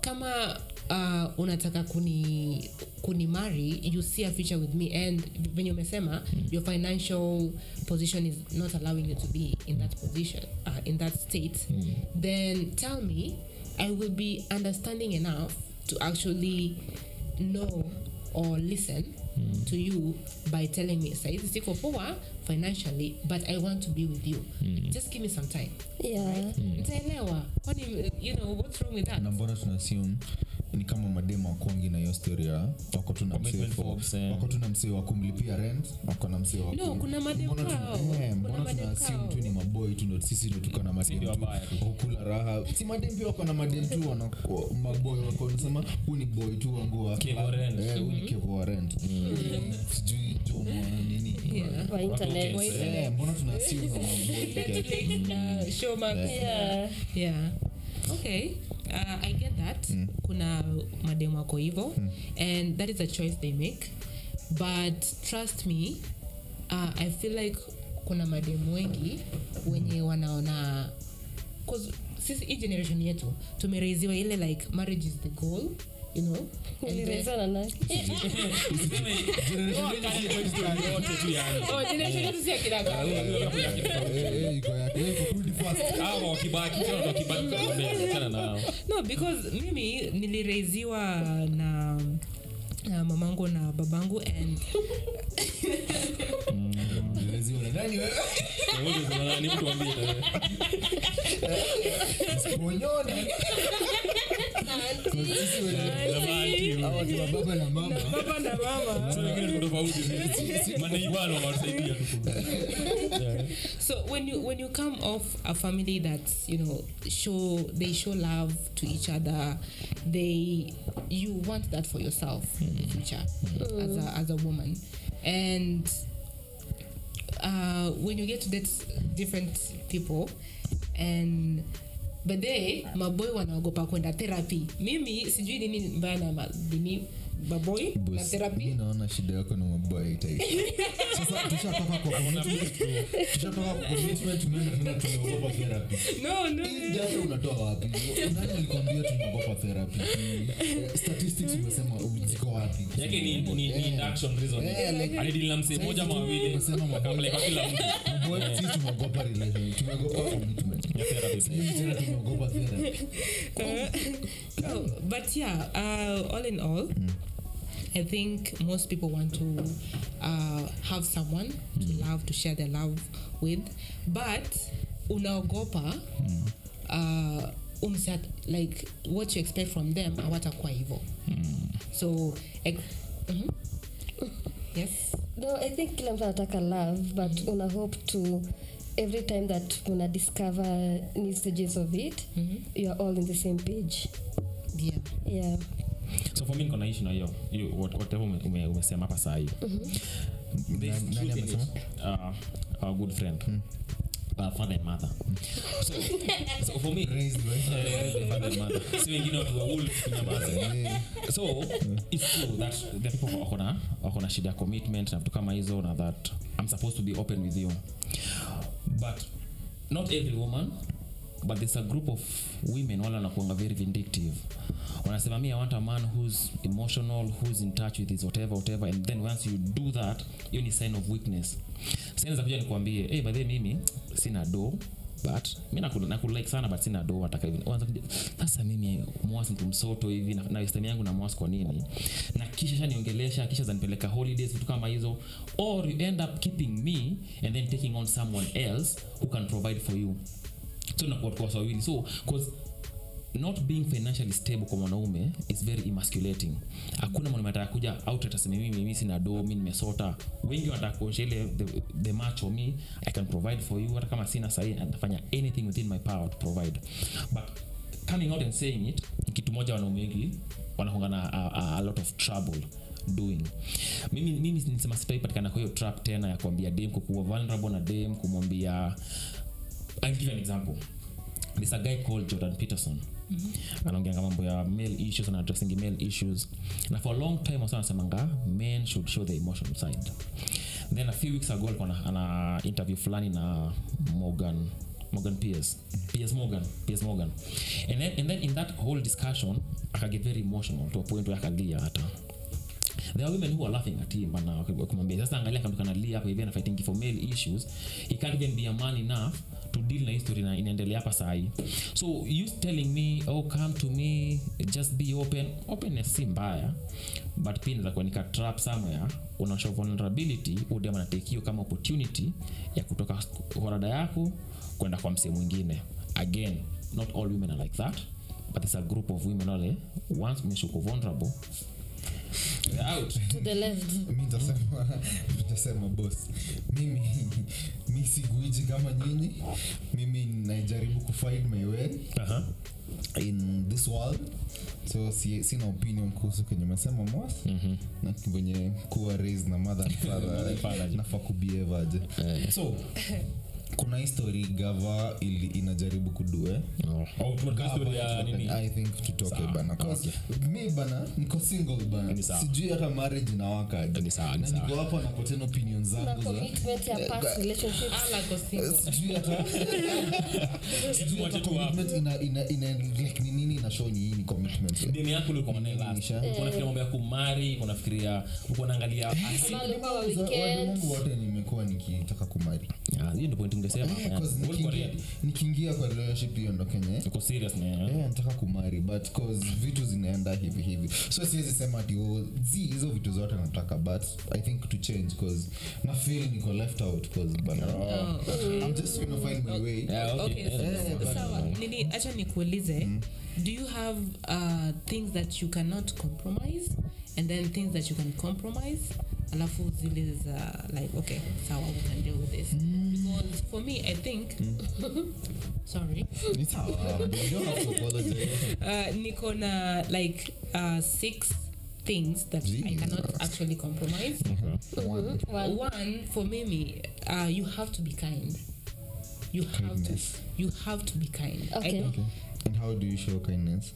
Kama uh, unataka kuni kuni marry you see a future with me and venye umesema your financial position is not allowing you to be in that position uh, in that state. Then tell me i will be understanding enough to actually know or listen to you by telling me saizi siko poa financially but i want to be with you. Just give me some time. Yeah. Nitaelewa kwani you know what's wrong with that? Na mbona tuna assume ni kama mademu wakwangi na hiyo story ya wako tu na msee Commitment for- phobes, eh. wako tu na msee wa kumlipia rent wako na msee wa No, ku- kuna mademu Mbona tuna- kao. eh, Kuna mbona mademu tuna assume kao. tu ni maboy tu ndo sisi ndo tuko na madem ndio tu wabaya tu. wakula raha si mademu pia wako na madem tu wana maboy wako nasema huu ni boy tu wangu wa Kevo rent. Eh, huu ni kevo wa rent sijui jomo nini Yeah. kwa internet. Eh, mbona tuna assume na maboy peke yake? Showmax. yeah yeah okay uh, i get that. Kuna mademu wako hivo and that is a choice they make. But trust me uh, i feel like kuna mademu wengi wenye wanaona 'cause sisi hii generation yetu tumereiziwa ile like marriage is the goal you know? (laughs) (laughs) (laughs) No because mimi nilireiziwa na na mamangu na babangu and (laughs) So when you when you come off a family that you know show they show love to each other they you want that for yourself in the future as a as a woman. And uh, when you get to date different people and but they maboy wanaogopa kwenda therapy. Mimi sijui nini mbaya na ma- na therapy mi naona shida yako na maboy itaisha. (laughs) Tushatoka kwa tushatoka kwa commitment, (laughs) tumeenda tena tumeogopa (laughs) therapy. no no Hii unatoa wapi? Nani alikwambia tunaogopa therapy? Statistics umesema ziko wapi? yake ni, ni, ni induction reason alidili na msee moja ama Umesema maboy- akamleka kila mtu maboy, sisi tumeogopa relationship, tumeogopa commitment. ya therapy Sisi tena tumeogopa therapy. but yeah, uh, all in all, I think most people want to uh, have someone to love, to share their love with, but unaogopa uh, umsat, like what you expect from them hawatakuwa hivyo. So ex- mhm. yes? No i think kila mtu anataka love but una hope to every time that una discover new stages of it you are all in the same page. Yeah. Yeah so for me niko naishi na hiyo hiyo whatever ume- ume- umesema hapa saa it. amesema? Uh, our good friend. Uh, father and mother. So, so for me (laughs) father. And mother. si wengine watu wa wolf kunyamaza (laughs) so it's true that the people wako na wako na shida ya commitment na vitu kama hizo na that i'm supposed to be open with you. But not every woman but there's a group of women wale wanakuanga very vindictive. Wanasema mi i want a man who's emotional who's in touch with his whatever whatever and then once you do that hiyo ni sign of weakness. Sign kuja nikuambie hey, by mimi sina do but mi nakulike sana but sina do nataka hivi sasa mimi mwasi mtu msoto hivi na, na yangu na mwasi kwa nini? Na kisha shaniongelesha kisha zanipeleka holidays vitu kama hizo. Or you end up keeping me and then taking on someone else who can provide for you so tuko watu wawili so cause not being financially stable kwa mwanaume is very emasculating. Hakuna mwanaume ataka out atasema mimi mimi sina do mi nimesota. Wengi wanataka kuonyesha ile the, the macho me i can provide for you. Hata kama sina sahii nafanya anything within my power to provide. But coming out and saying it kitu moja wanaume wengi wanakongana a, a, a lot of trouble doing. Mimi, mimi nisema sitaipatikana kwa hiyo trap tena ya kuambia dem kukuwa vulnerable na dem kumwambia I'll give you an example. There's a guy called jordan peterson. Mm-hmm. anaongeanga mambo ya male issues and addressing male issues. Na for a long time wasa anasemanga men should show the emotion side. Then a few weeks ago alikuwa na- ana interview fulani na morgan morgan piers piers morgan piers morgan. And then, and then in that whole discussion akaget very emotional to a point where akalia hata. There are women who are laughing at him bana wakimwambia sasa angalia kama kanalia hapa hivi ana fighting for male issues. He can't even be a man enough to deal na history na inaendelea hapa sahi so you telling me oh come to me just be open. Openness si mbaya but pia inaweza kuwa nika trap somewhere. Unaonyesha vulnerability udem anatekio kama opportunity ya kutoka horada yako kwenda kwa msee mwingine. Again not all women are like that but there's a group of women wale once umeshuko vulnerable out. To the left. Mi nitasema (laughs) nitasema bos mimi mi siguiji kama nyinyi mimi najaribu kufind my way uh-huh. in this world so si, sina opinion kuhusu kenye mesema mos Mhm. na venye kuwa raised na mother and father (laughs) father. nafaa kubievaje so kuna histori gava ili inajaribu kudue. Tumetoka story ya nini? i think tutoke bana mi bana niko single bana. Sijui hata marriage inawaka hapo sawa, ni na sawa. niko hapa napotena opinion zangu sijui hata (laughs) sijui hata commitment ina ina ina like ni nini ina show ni hii ni commitment. Demu yako ulikuwa naye last. Nisha. Ulikuwa mambo ya kumari unafikiria ulikuwa unaangalia Kama alikuwa wa Za- watu weekend. wangu wote nimekuwa nikitaka kumari. Ah, hiyo ndio point Ulikuwa nikiingia- kwa relationship hiyo ndo kenye. Uko serious na Yeah, nataka kumari but cause vitu zinaenda hivi hivi. So siwezi sema ati oh, zi hizo vitu zote nataka but i think to change cause na feel niko left out cause Oh, i'm just trying to find my way. Yeah, okay. Okay, Yeah, so- sawa. Nini acha nikuulize do you have uh, things that you cannot compromise and then things that you can compromise alafu zile za like okay sawa we can deal with this because for me i think (laughs) sorry It's you don't have to apologize (laughs) uh, niko na like uh, six things that i cannot actually compromise One. One. one for mimi uh, you have to be kind you have Kindness. to you have to be kind I Okay. don't- Okay. And how do you show kindness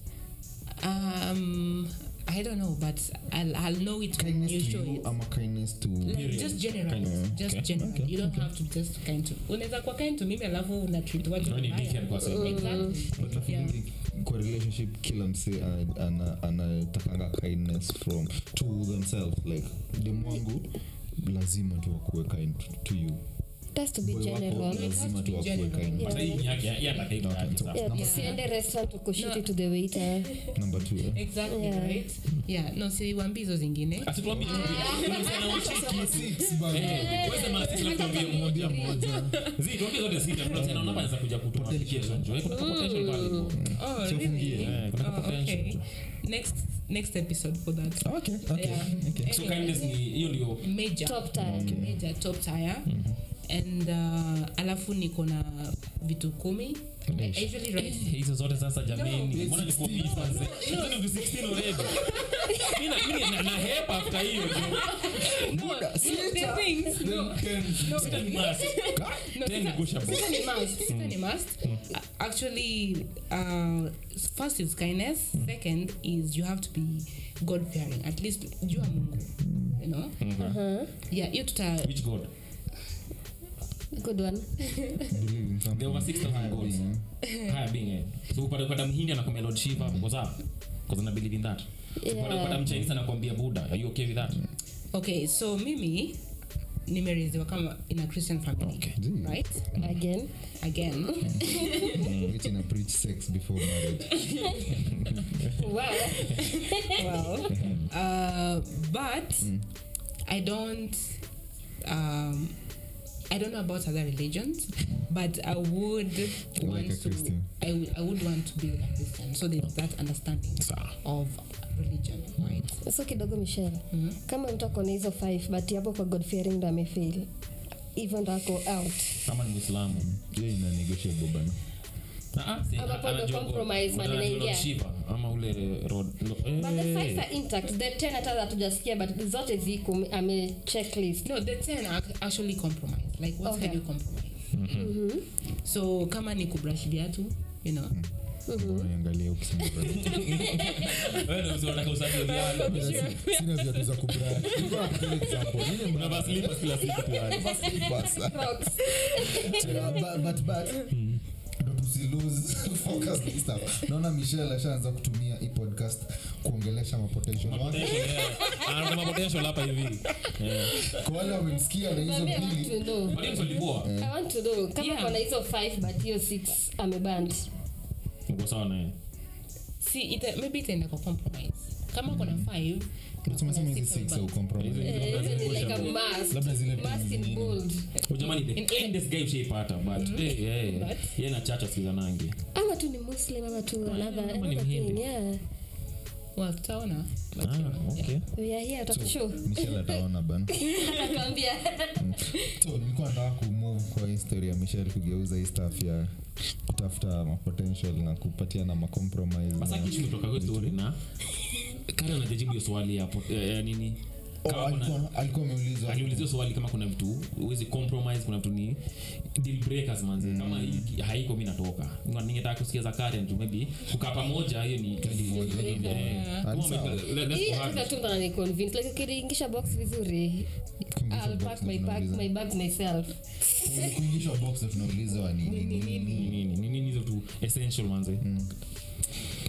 Um, I don't know, but I'll, I'll know it when you to show you it. ama kindness to Like, just general, Kindness. just Okay. general. Okay, You don't have to just kind to. Unaweza kuwa kind to mimi alafu una treat watu vibaya. Exactly. but I Yeah. feel kwa relationship kila mse ana- ana- anatakanga kindness from to themselves like the wangu lazima tu akuwe kind to you has to be general. restaurant ukushiti the waiter. Number two eh? exactly Yeah. right? Yeah no siwambi hizo zingine next next episode for that. Okay okay Yeah. okay. So kindness major. Top major top tire and uh, alafu niko na vitu kumi. Hizo zote sasa jameni mbona ni kwa visa mzee hizo ni 16 already. (laughs) Mimi na- mimi na- na hepa after hiyo the things. No. jo sita ni must. no then sita- negotiable. sita ni must. Sita ni must. Actually uh, first is kindness. Second is you have to be god fearing at least jua mungu you know? Yeah hiyo tuta which god good one. Something there were 6000 gods haya being eh so upate upate mhindi anakwambia lord shiva what's up? Because i believe in that. Upate upate yeah. mchinese anakwambia buddha are you okay with that? Okay so mimi nimereziwa kama in a christian family Okay. right? Mm. again? Again. In a preach sex before marriage. (laughs) Well. Well uh, but i don't um, i don't know about other religions but i would want a to. I w- I would want to be like a christian so there's that understanding sawa of religion right? So kidogo michelle kama mtu akona hizo five but hapo kwa god fearing ndo amefail hivyo ndo ako out. Kama ni muislamu hiyo ina negotiable bana Ama Shiva ama ule rod- lo- but the eh. five are intact. The ten hata hatujasikia but zote ziko ame checklist. No the 10 are actually compromise. Like what Okay. can you compromise? So kama ni kubrush viatu you know. Mm (laughs) (laughs) viatu. za kubra (laughs) naona michel ashaanza kutumia hii podcast kuongelesha mapotential. Wake (laughs) Potential, hapa hivi. Kwa wale wamemsikia na hizo Mami, I want mbili. poa. I want to know. Kama Yeah. kona hizo five but hiyo six ameband. Uko sawa na yeye. ita, maybe itaenda kwa compromise kama 5 yeye na chacha sikizanangi. ama tu ni muslim ama tu another, ama ni another Mhindi. thing yeah. Well tutaona. Ah, okay. we are here takushow michelle ataona bana. (laughs) Atakwambia. (laughs) So nilikuwa nataka kumove kwa historia ya michelle kugeuza hii stuff ya kutafuta mapotential na kupatiana macompromise (laughs) Sasa anajajibu na hiyo swali hapo eh, eh, nini? Oh, Kama kuna- alikuwa- alikuwa ameulizwa aliulizia swali kama kuna vitu huwezi compromise kuna vitu ni deal breakers manzi kama hii haiko mi natoka Nga- ningetaka kusikia za Karen tu maybe kukaa pamoja hiyo ni Eh, kama sawa. ume- le- let's hii go hard. hata tu ndo ananiconvince like box vizuri Kuingisha I'll box pack ndo my, pack tunauliza. my bags myself kuingishwa box ndo tunaulizwa ni ni Ni nini ni nini hizo tu essential manzi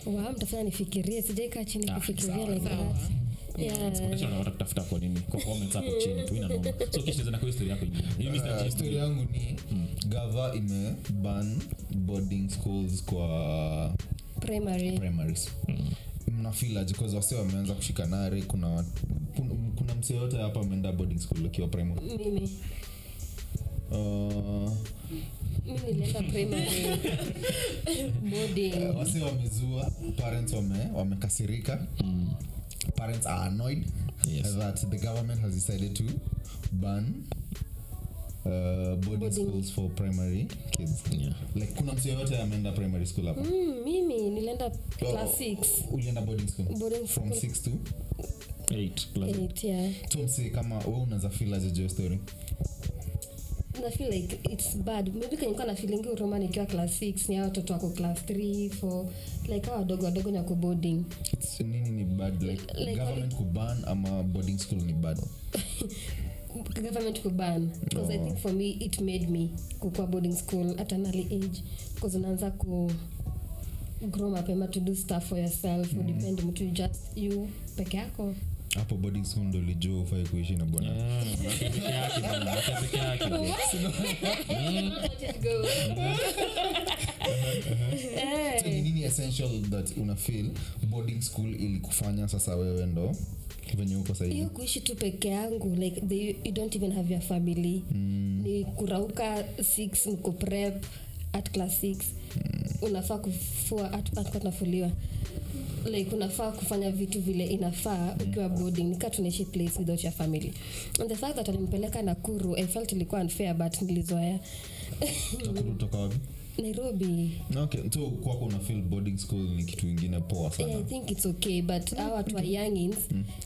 wow mtafanya nifikirie sijaikaa chini Ah, kufikiria like that. Kutafuta kwa nini? Kwa comments hapo chini tu ina so kisha zenda kwa historia yako ingine. Hii Mr. Uh, story yangu ni gava imeban boarding schools kwa primary. primaries. Mnafilaje bcause wase wameanza kushika nare kuna kuna, kuna msee yote hapa ameenda boarding school akiwa primary. Mimi. Uh, primary. (laughs) Boarding. Wamezua parents wame wamekasirika. Parents are annoyed Yes. that the government has decided to ban uh, boarding, Boarding. schools for primary kids. Yeah. like kuna mtu yoyote ameenda primary school hapa? Mm, mimi nilienda Oh, class 6 ulienda boarding school? Boarding from school. 6 to? Eight plus 8 yeah. So msee kama we unaweza feel aje story na feel like it's bad. Maybe kenyekuwa na feelingi uroma nikiwa class 6 ni hao watoto wako class 3 4 like hao wadogo wadogo nyako boarding. Nini ni bad? Like, Like, government kuban ama boarding school ni bad? (laughs) Government kuban. Because i Oh. think for me it made me kukua boarding school at an early age. Because unaanza ku grow mapema to do stuff for yourself mm. udepend mtu just you peke yako hapo boarding school ndo lijua ufai kuishi na bwana. (laughs) (laughs) Ni nini essential that una feel boarding school ilikufanya sasa wewe ndo? Venye uko sahivi hiyo kuishi tu peke yangu like they, you don't even have your family. Mm. ni kurauka six mko prep at class six. Mm. unafaa kufua at- at- tunafuliwa like unafaa kufanya vitu vile inafaa ukiwa boarding. Nika tunaishi place without your family. And the fact that alimpeleka nakuru i felt ilikuwa unfair but nilizoea nairobi. Okay so kwako una feel boarding school ni kitu ingine poa sana. I think it's okay but hawa watu wa youngins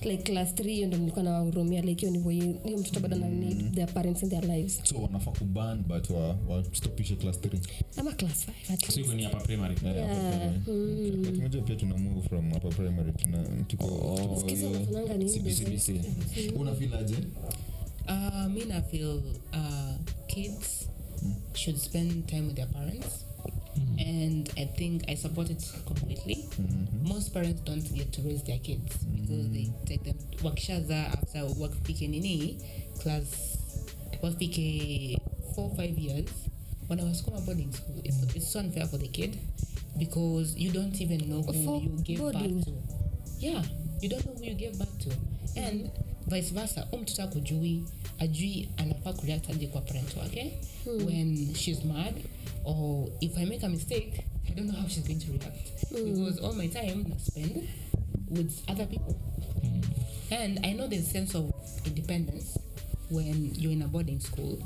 like class 3 hiyo ndo nilikuwa nawahurumia like hiyo ni mtoto bado na need their parents in their lives. So wanafaa kuban but wa- class 3 ama class 5 at So least. iko ni hapa primary. But pia tuna move from hapa primary tuna tuko tuko Sikiza hiyo unafananga nini? CBC. design? CBC. una feel aje? Uh, I uh, should spend time with their parents. And I think I support it completely. Most parents don't get to raise their kids because they take them wakishaza after wakfike nini class wafike four five years. When I was wanawasukuma boarding school. It's, it's so unfair for the kid because you don't even know who For you gave boarding. birth to. Yeah you don't know who you gave birth to. And vice versa. U mtoto akujui ajui anafaa kureact aje kwa parent wake when she's mad or if i make a mistake i don't know how she's going to react. Because all my time na spend with other people. And i know there's a sense of independence when you're in a boarding school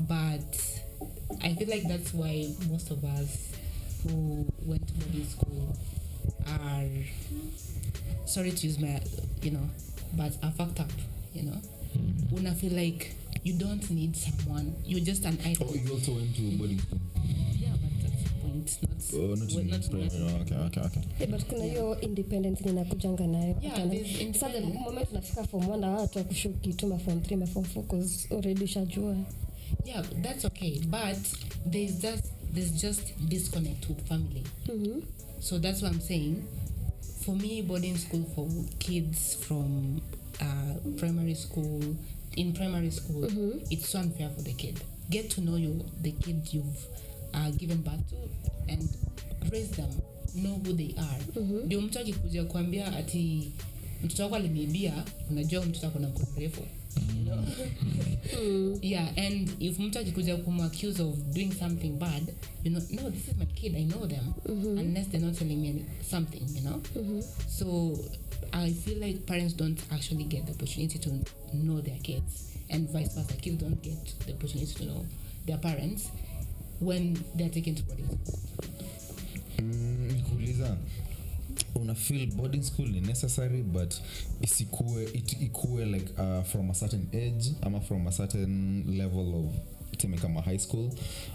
but i feel like that's why most of us who went to boarding school are sorry to use my you know but are fucked up you know? When i feel like you don't need someone. You're just an idol. Oh you also went to boarding school yeah but that's the point. Not oh not well, not- primary not- okay okay okay. Eh, but kuna hiyo independence yenye nakujanga nayo. Yeah, Sasa the moment nafika form one na watu wakushukituma form 3 ma form 4 cause already ushajua. Yeah that's okay but there's just there's just disconnect with family. Mhm. so that's what i'm saying for me boarding school for kids from uh, primary school in primary school it's so unfair for the kid. Get to know you the kid you've uh, given birth to and raise them know who they are. Ndio mtu akikuja kuambia ati mtoto wako aliniibia unajua mtoto ako na mkono mrefu you know? yeah and if mtu akikuja kumaccuse of doing something bad you know no this is my kid i know them unless they're not telling me any- something you know? So i feel like parents don't actually get the opportunity to know their kids and vice versa kids don't get the opportunity to know their parents when they're taken to police Mm, una feel boarding school ni necessary but isikue it, ikue like uh, from a certain age ama from a certain level of tuseme kama high school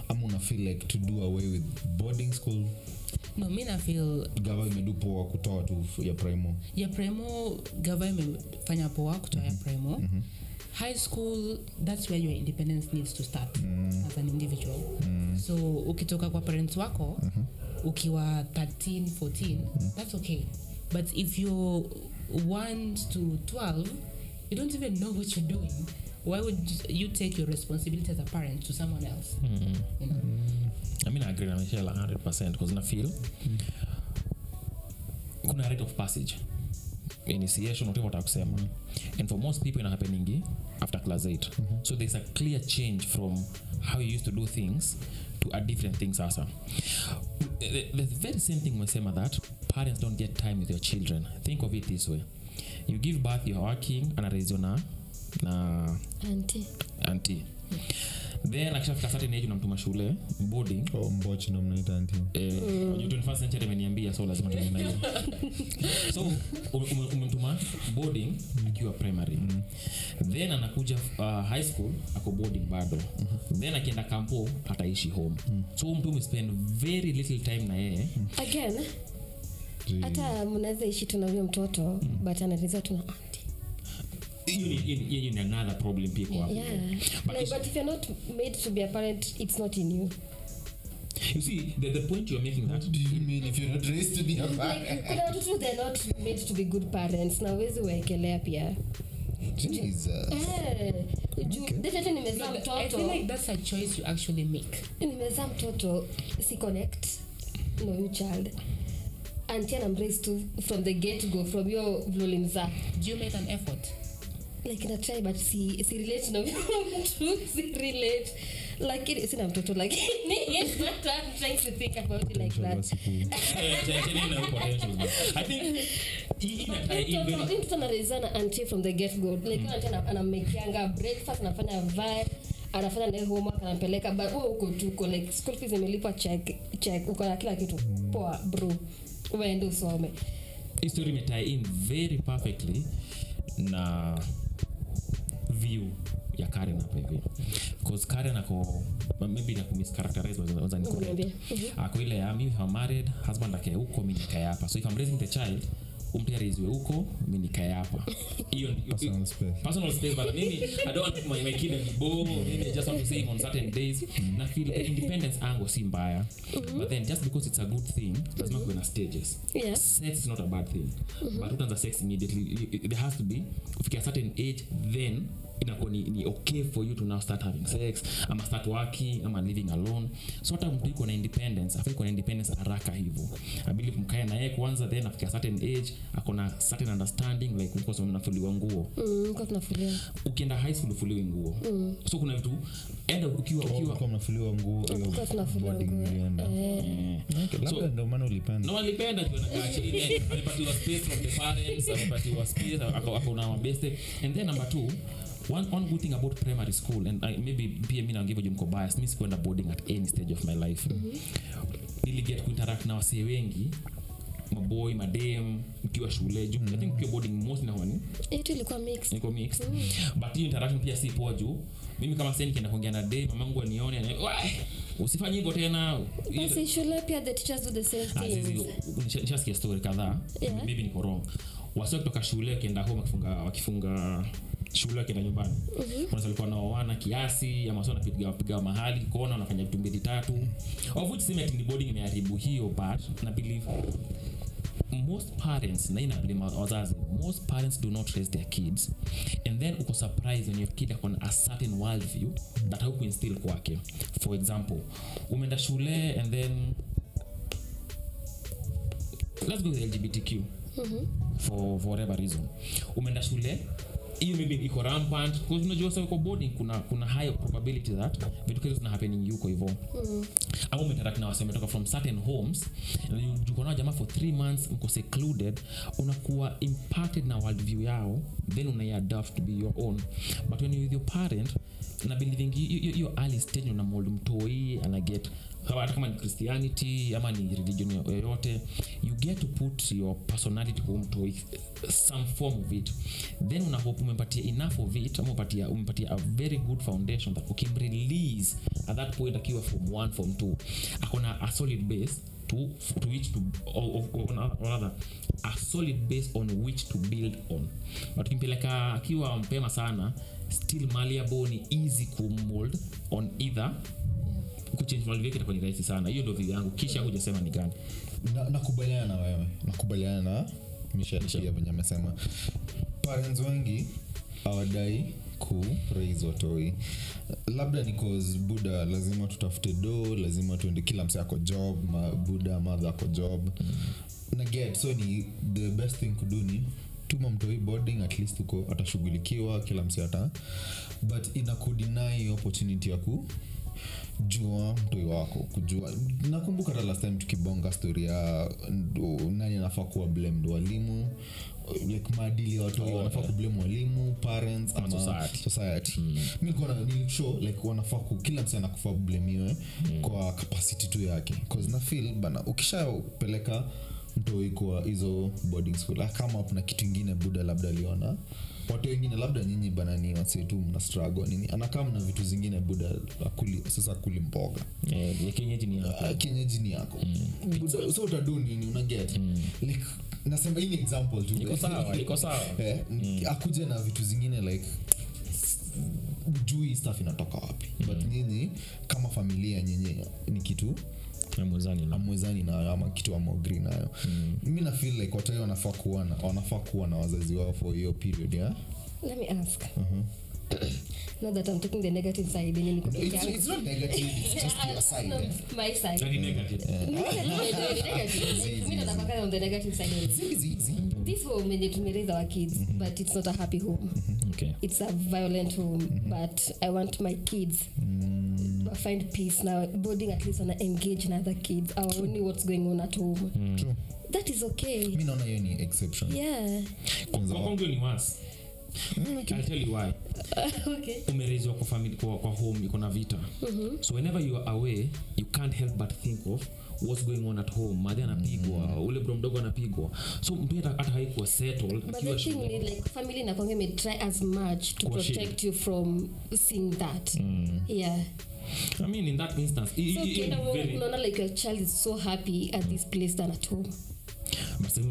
ama una feel like to do away with boarding school? No mi nafil gava imedu poa kutoa tu ya primo. Ya primo gava imefanya poa kutoa ya primo. High school that's where your independence needs to start as an individual. So ukitoka kwa parents wako ukiwa 13 14 that's okay. But if you're 1 to 12 you don't even know what you're doing. Why would you take your responsibility as a parent to someone else? You know? I mean, I agree na Michelle 100% because na feel. Kuna rate of passage initiation whatever utakusema and for most people ina happeningi after class 8 so there's a clear change from how you used to do things to a different thing sasa. The, the very same thing umesema that parents don't get time with your children. Think of it this way. You give birth you're working anaraisio na na Auntie. anti then akishafika certain age unamtuma shule boarding. Oh, mboch ndo mnaita anti Eh, unajua 21st century ameniambia so lazima hiyo. (laughs) So ume- ume- umemtuma boarding akiwa primary. Then anakuja uh, high school ako boarding bado. Then akienda kampo ataishi home. So huyu mtu umespend very little time na yeye. Again hata mnaweza ishi tuna huyo mtoto but analizia tuna. Hiyo another problem pia kwa yeah But like, but if you're not made to be a parent it's not in you you see the, the point you're making that What do you mean if you're not raised to be a Like, parent? kuna watoto they're not made to be good parents na uwezi waekelea pia Jesus. Eh, Okay. nimezaa But I feel like that's a choice you actually make. nimezaa mtoto si connect no you child until I'm raised to from the get go from your vlolimza Do you make an effort? Like na try but si, si relate na (laughs) mtu si relate. Lakini sina mtoto lakini (laughs) (laughs) yes, but I'm trying to think about it like that. I think from the get go. Like mm. breakfast anafanya vibe anafanya naye homework anampeleka. But wewe uko tuko like school fees imelipwa check check. Uko na kila kitu. Poa bro. Uende usome. Hii imetie in very perfectly na view ya karen hapa hivi bcause karen ako maybe nakumischaracterize waza ni correct ako ile ya mi if married husband akae huko mi nikae hapa. So if I'm raising the child umtia raiswe huko mi nikae hapa. Hiyo Personal space. but mimi i don't want my, my kid to be bored. Mimi I just want to him on certain days. Na feel independence ango si mbaya. But then just because it's a good thing lazima kuwe na stages. Yeah. sex is not a bad thing. But utaanza sex immediately? There has to be ufikia a certain age then inakuwa ni, ni okay for you to now start having sex ama start working ama living alone. So hata mtu iko na independence afai kuna independence haraka hivyo abili mkae na yeye kwanza then afika certain age akona certain understanding like because mnafuliwa nguo. Mm, kwa tunafulia ukienda high school ufuliwe nguo. So kuna vitu enda ukiwa ukiwa kwa mnafuliwa nguo hiyo Kwa tunafuliwa nguo. Eh. Labda So- ndio maana ulipenda. No alipenda tu anakaa chini alipatiwa space from the parents alipatiwa space ako na mabeste. And then number two one, one good thing about primary school and I, maybe pia mi naongea niko bias mi sikuenda boarding at any stage of my life. Niliget kuinteract na wasee wengi maboy madem mkiwa shule. Juu i think mkiwa boarding most nahoni yetu ilikuwa mixed. niko mixed. But hiyo interaction pia si poa juu. Mimi kama sasa nikienda kuongea na day mamangu anione ani- "Wai, usifanye hivyo tena. Basi shule pia the teachers do the same Ah, things. nishasikia story kadhaa. Yeah. maybe niko wrong. Wasi kutoka shule wakienda home wakifunga, wakifunga shule akienda nyumbani. Mm-hmm. walikuwa naoana kiasi ama wasi mahali kona wanafanya vitu mbili tatu. Of which boarding imeharibu hiyo but na believe most parents na ina blame wazazi most parents do not raise their kids. And then uko surprise when your kid akona a certain world view that hauku instill kwake. For example umeenda shule and then let's go with lgbtq for, for whatever reason. Umeenda shule hiyo maybe iko rampant. Because unajua sasa uko boarding kuna kuna high probability that vitu kile zina happening yuko hivyo. Au umeteract na wasema kutoka from certain homes uko nao jamaa for 3 months mko secluded unakuwa impacted na world view yao then unaiadapt to be your own. But when you with your parent na believing hiyo- early stage una mold mtoi ana get hata kama ni christianity ama ni religion yoyote you get to put your personality kwa mtu some form of it. Then unahope umempatia enough of it ama umepatia, umepatia a very good foundation that ukimrelease at that point akiwa form 1 form 2 akona a solid base to, to which to or, or, or, rather a solid base on which to build on. But ukimpeleka akiwa mpema sana still malleable ni easy kumold on either kuchange ni rahisi sana. Hiyo ndio vile yangu. Kisha hujasema ni gani. Nakubaliana na wewe. Nakubaliana na mishaia venye amesema. Parents wengi awadai ku watoi. Labda ni buda lazima tutafute do lazima tuende kila mse ako job ma, buda madha ako job. Na get so ni the best thing kudu tuma mtoi boarding at least uko atashughulikiwa kila mse ata but inakudinai opportunity ya ku jua mtoi wako kujua. Nakumbuka hata last time tukibonga story ya nani anafaa kuwa blamed? Walimu like maadili ya watoi Oh, wanafaa yeah. kublame walimu parents Ama society. society. Mi kona nilishow like wanafaa ku kila msi anakufaa kublemiwe kwa capacity tu yake. Bcause na feel bana ukishapeleka mtoi kwa hizo boarding school akama kuna kitu ingine buda labda aliona watu wengine labda nyinyi banani wasietu wasetu mna strago nini? Anakaa mna vitu zingine buda akuli, sasa akuli mboga. Yeah, kienyeji ni Ah, kienyeji ni yako. Buda, so utadu nini? Unaget like nasema hii ni example tu. Iko sawa iko sawa. Eh, akuje na vitu zingine like ujui staff inatoka wapi. But nyinyi kama familia nyinyi ni kitu Na mwenzani na amwezani nayo ama kitu amagri nayo. Mi nafil like watai wanafaa kuwa na, wanafaa kuwa na wazazi wao for hiyo period yeah? let me ask. (clears throat) Not that i'm taking the negative side yenye niko peke it's, yangu. it's not negative it's just (laughs) your side No, eh? my side. Very negative. (laughs) (laughs) On the negative side. This home yenye tumeraise our kids but it's not a happy home. Okay. it's a violent home but i want my kids. To find peace now boarding at least wana engage na other kids awaoni what's going on at home. True. that is okay. Mi naona hiyo ni exception. Yeah. Kwangu ni worse. I'll tell you why. (laughs) okay. Umerezwa kwa, family, kwa, kwa home iko na vita. So whenever you are away you can't help but think of what's going on at home? Madhi anapigwa ule bro mdogo anapigwa. So mtu hata haikuwa settled but akiwa the thing shule is like family nakwanga may try as much to Kwa protect protect you from seeing that. Yeah. I mean in that instance so it, it, it, very- like your child is so happy at this place than at home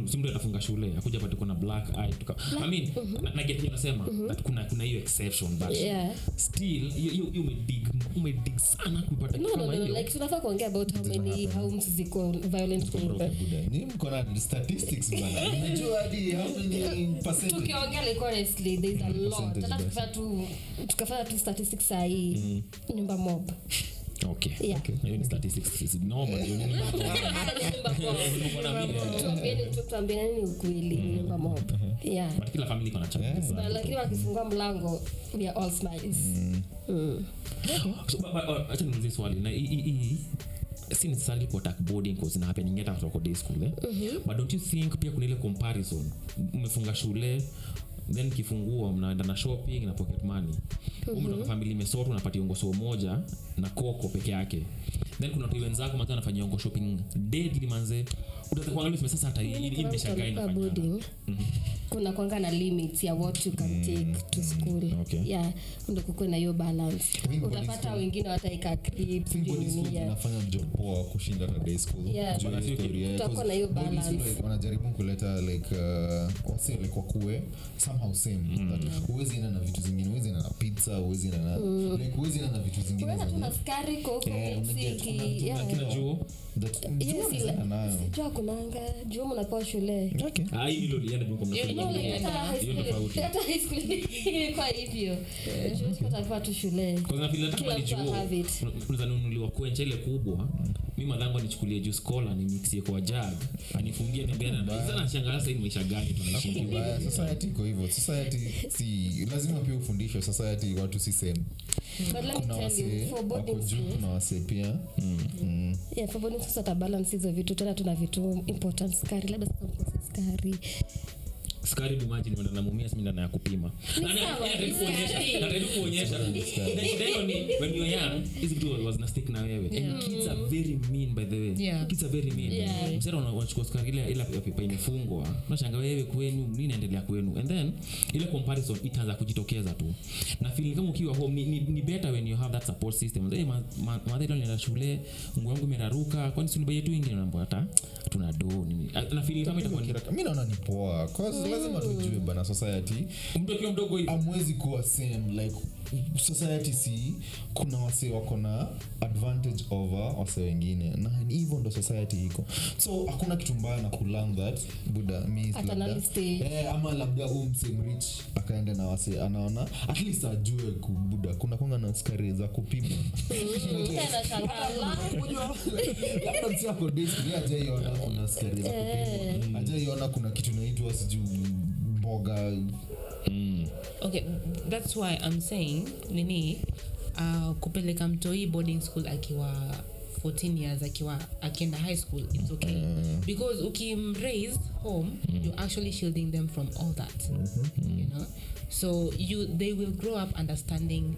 Si atafunga shule akuja pate kuna black eye tuka, i mean na, na get unasema that kuna kuna hiyo exception but yeah. still umedig umedig sana kupata no kitu no no like tunafaa kuongea about how many homes ziko violent home ni mko na statistics bana. Unajua hadi how many percentage. Tukiongea like honestly there is a lot. Percentage hata basi. tukifanya tu tukafanya tu statistics sahii nyumba mob okay Yeah. okay. Hiyo ni statistics is normal. Hiyo ni (laughs) nyumba mob tuambieni tu tuambieni ni ukweli nyumba mob yeah. But kila family iko na challenges lakini wakifungua mlango we are all smiles. Mm. so, but, but, uh, acha niulize swali. Na hii- hii- hii si necessarily kwa attack boarding cause na happening ingeta kutoka day school eh? but don't you think pia kuna ile comparison? Umefunga shule then kifungua mnaenda na shopping na pocket money. Umetoka famili imesoto unapatia ongoso moja na koko peke yake. Then kuna watu wenzako manze wanafanyia ongo shopping deadly manze inafanya boarding kuna kwanga na limits ya what you can take to school. Okay. yeah ndo kukuwe na hiyo balance. Utapata wengine wataika I think body school inafanya job poa kushinda hata day school. Yeah. Yeah, 'cause na hiyo balance. wanajaribu kuleta like uh, wase like wakue somehow same. That uwezi enda na vitu zingine uwezi enda na pizza uwezi enda na like uwezi enda na vitu zingine uenda tu na skari koko Yeah, unaget- msiki yeah. kina juu. that Hiyo jua kunanga juu mnapewa shule. Okay. Ah hata high school- ilikuwa hivyo. Tu kwencha ile kubwa. Mi madhangu anichukulie juu skola nimisie kwa jag. Anifungie nibenanashangaa sahii maisha gani tunaishi Mbaya, society hivyo. Society si lazima pia ufundishwe society watu si me kuna wasee pia. Mm. yeah, for boarding school hizo vitu. Tena tuna vitu important skari labda sasa mkose skari skari dumaji wenda namumia simi ndana ya kupima. Kuonyesha- when you're young hizi vitu was na stick na wewe. And kids are very mean by the way. Yeah. kids are very mean. Yeah. msera unachukua skari ile imefungwa. Unashanga wewe kwenu nini inaendelea kwenu. And then ile comparison itaanza kujitokeza tu. Na feel kama ukiwa home ni, ni, ni better when you have that support system. Hey, ma, ma, nenda shule nguo yangu imeraruka kwani sunibai yetu ingine naambia hata tuna do nini? Na feel kama itakuwa mi naona ni poa 'cause lazima tujue bana society. Mtu akiwa mdogo hivi amwezi kuwa same like society si kuna wase wako na advantage over wase wengine. Na hivyo ndo society iko. So hakuna kitu mbaya na kulan that. Buda eh, ama labda huu msemrich akaenda na wase anaona at least ajue kubuda kuna kwanga na skari za kupima. Tena labda msi ako desperate, kuna skari za kupima. Ajaiona kuna kitu naitwa sijuu mboga. Okay that's why i'm saying nini uh, kupeleka mtoi boarding school akiwa 14 years akiwa akienda high school it's okay. Because ukimraise home you're actually shielding them from all that you know? So you they will grow up understanding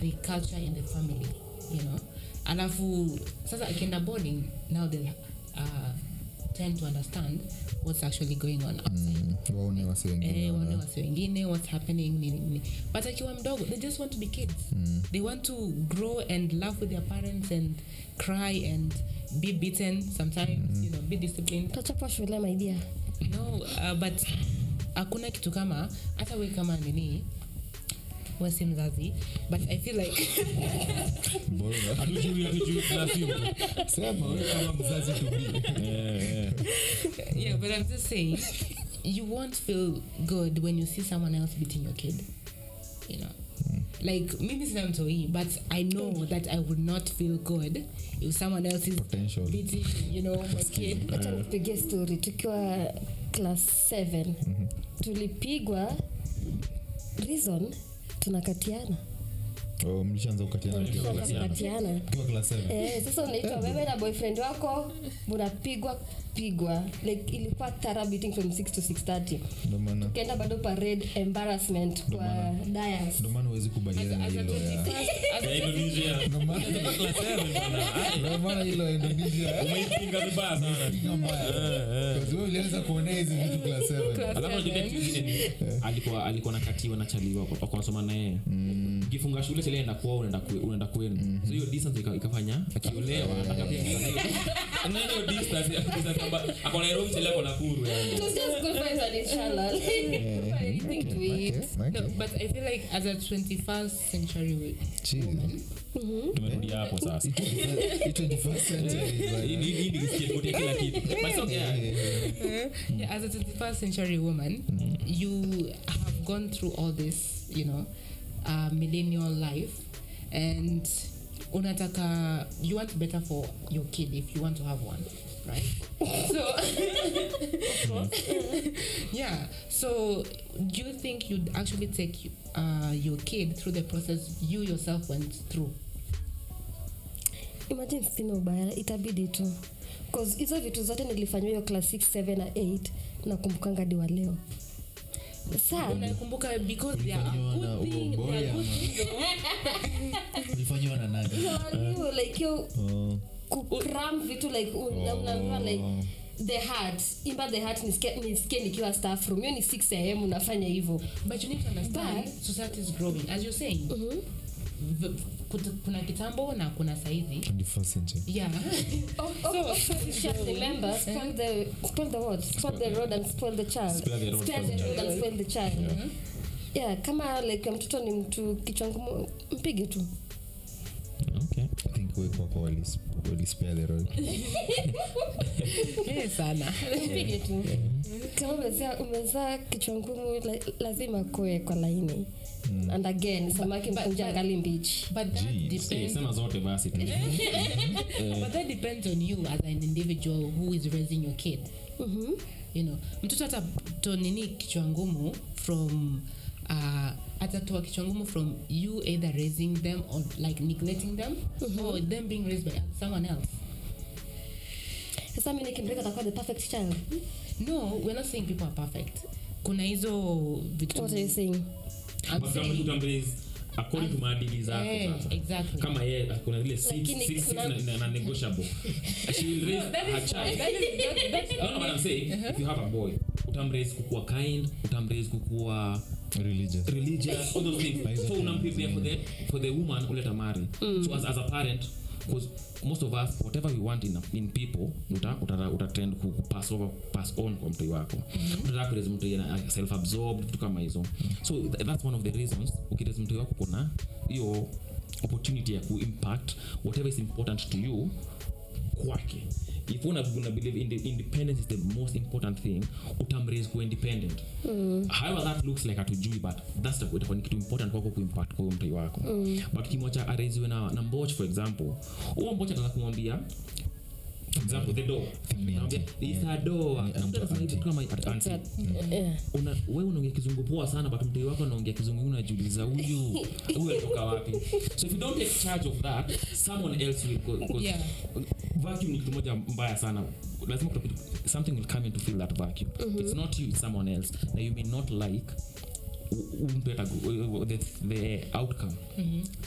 the culture in the family you know? Alafu sasa akienda boarding now they uh, tend to understand what's actually going on outside. Mm, waone wase wengine eh, wasi wengine what's happening nini nini. But akiwa mdogo they just want to be kids. They want to grow and laugh with their parents and cry and be beaten sometimes you know be disciplined. Tachapa shule maidia no uh, but hakuna kitu kama hata we kama nini wasi mzazi but i feel like (laughs) Yeah but i'm just saying you won't feel good when you see someone else beating your kid you know? Like maybe sina mtoi but i know that i would not feel good if someone else is Potential. beating you know my kid. Acha nikupigie story. Tukiwa class 7 tulipigwa reason tunakatiana mlishaanza kukatiana. Eh, sasa unaitwa wewe na boyfriend wako munapigwa pigwa like ilikuwa tara beating from 6 to 6:30 tukaenda bado parade embarrassment kwa dias ndio maana huwezi kubaliana na hilo ya Indonesia. Ndio maana- Kutoka class seven bana. ndio maana. Hilo ya Indonesia. (laughs) Umeipinga vibaya sana. piga mbaya. Because kuonea hizi vitu class seven. Alafu najua kingine alikuwa alikuwa nakatiwa na chaliwa wakanasoma naye kifunga shule chele enda kwao unaenda unaenda kwenu. So hiyo distance ikafanya akiolewa akapia (laughs) na distance distance kwamba ako Nakuru yani It was just good vibes and inshallah. Anything to eat. Okay, okay. no but i feel like as a 21st century wo- Jeez. tumerudi hapo sasa Hii 21st century, (laughs) bwana. hii hii- hii ni skateboard ya kila kitu but it's okay yeah, as a 21st century woman, you have gone through all this, you know, uh, millennial life, and unataka you want better for your kid if you want to have one, right? so, (laughs) yeah. So, do you think you'd actually take uh, your kid through the process you yourself went through? imagine sina ubaya itabidi tu cause hizo vitu zote nilifanywa hiyo class 6 7 na 8 nakumbukanga hadi wa leo saa Unakumbuka because they are good thing. They are good thing (laughs) like hiyo Oh. Kukram vitu like una- unaambiwa like the heart. Imba the heart nisikie nisikie nikiwa staff room. Hiyo ni 6 am unafanya hivyo. But you need to understand, But- society is growing. As you're saying, v- kuta- kuna kitambo na kuna saizi 21st century. yeah. (laughs) Oh, oh, so you remember, spoil the spoil the what? Spoil the road and spoil the child. spoil the road, spoil the the road and spoil the child. Yeah, kama like mtoto ni mtu kichwa ngumu, mpige tu. okay. I think we kwako wali the road. Eh, sana. Mpige tu. Kama umezaa umezaa kichwa ngumu la, lazima kue kwa laini. And again, samaki mkunja angali mbichi. Eh, depends. Sema zote basi (laughs) but that depends on you as an individual who is raising your kid. You know mtoto hata tonini kichwa ngumu from uh, atatoa kichwa ngumu from you either raising them or like neglecting them or them being raised by someone else Sasa mimi nikimpeleka atakuwa the perfect child. no we're not saying people are perfect kuna hizo vitu What are you saying? I'm saying- utamraise according to maadili zako Eh, sasa. exactly. kama yeye kuna kuna- na- negotiable. (laughs) She will raise no, her child. That is- that- that's No, no, but I'm saying, if you have a boy utamraise kukuwa kind utamraise kukuwa Religious. religious all those things. So unamprepare for the for the woman uleta marry. So as, as a parent because most of us whatever we want in, in people uta, uta, uta pass over pass on kwa mtoi wako. Utataka kuraise mtoi self absorbed vitu kama hizo. So th- that's one of the reasons ukiraise mtoi wako kuna hiyo opportunity ya kuimpact whatever is important to you kwake if una, una believe in the independence is the most important thing utamraise kuwa independent mm. however that looks like hatujui but that's itakuwa ni kitu important kwako kuimpact kwa mtoi wako mm. but kimwacha areziwe na, na mboch for example huo mboch ataweza kumwambia example the door. Una wewe unaongea kizungu poa sana but mtei wako anaongea kizungu unajiuliza huyu huyu alitoka wapi? So if you don't take charge of that someone else will go, go Yeah. vacuum ni kitu moja mbaya sana. Lazima something will come in to fill that vacuum. It's not you it's someone else. Na you may not like the, the outcome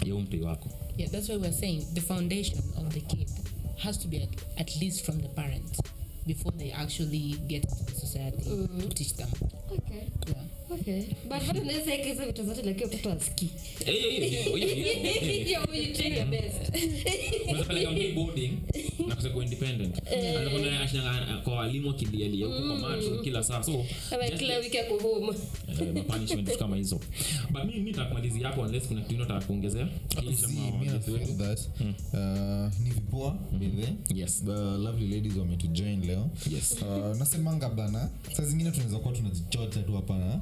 ya umtei wako. Yeah, that's why we're saying the foundation of the kid has to be at, at least from the parents before they actually get into the society to mm-hmm. teach them. Okay. Yeah. Okay. But bado naweza weka hizo vitu zote lakini mtoto asikii. Hiyo- hiyo- hiyo- hiyo- hiyo- hiyo- Hiyo you try your best. (laughs) Unaweza peleka mtoto boarding na kuwa independent Anakuwa na- ashindanga kwa walimu akilialia huko kwa macho kila saa so kila wiki ako home. kama hizo but mi nitakumalizia hapo unless kuna kitu nataka kuongezea Ili See, sema me I wazazi wetu. feel that ni vipoa Yes. the lovely ladies wametujoin leo Yes. uh, nasemanga bana saa zingine tunaweza kuwa tunajichocha tu hapana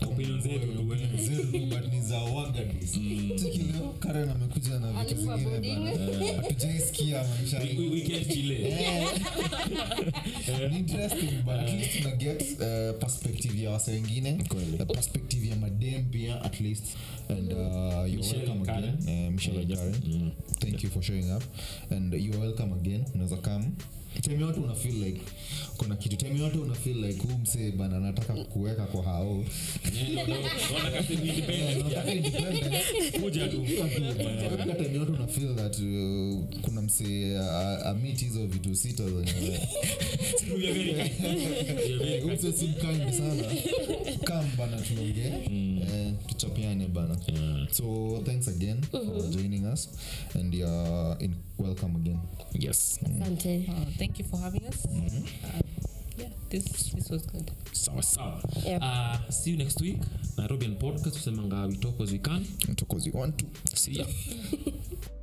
Opinion zetu eh. ni za karen amekuja na vitu zingine hatujaisikia get uh, perspective ya wase wengine perspective ya madem pia at least. And uh, you're welcome again. Uh, Michelle and Karen. Mm. thank you for showing up. And you're welcome again. Unaweza come. Time yote una feel like kuna kitu. Time yote una feel like huu msee bana nataka kuweka kwa hao Feel that uh, kuna msee uh, amit hizo vitu sita zenye We are very kind. We are very kind. Umse si mkind sana kam bana tuongee eh, tuchapiane bana Yeah. so thanks again for joining us and in welcome again Yes. Asante. Uh, thank you for having us. Uh, yeah, this this was good. sawa sawa. Yep. uh, see you next week. Nairobian podcast usemanga we talk as we can. Want to. See ya (laughs)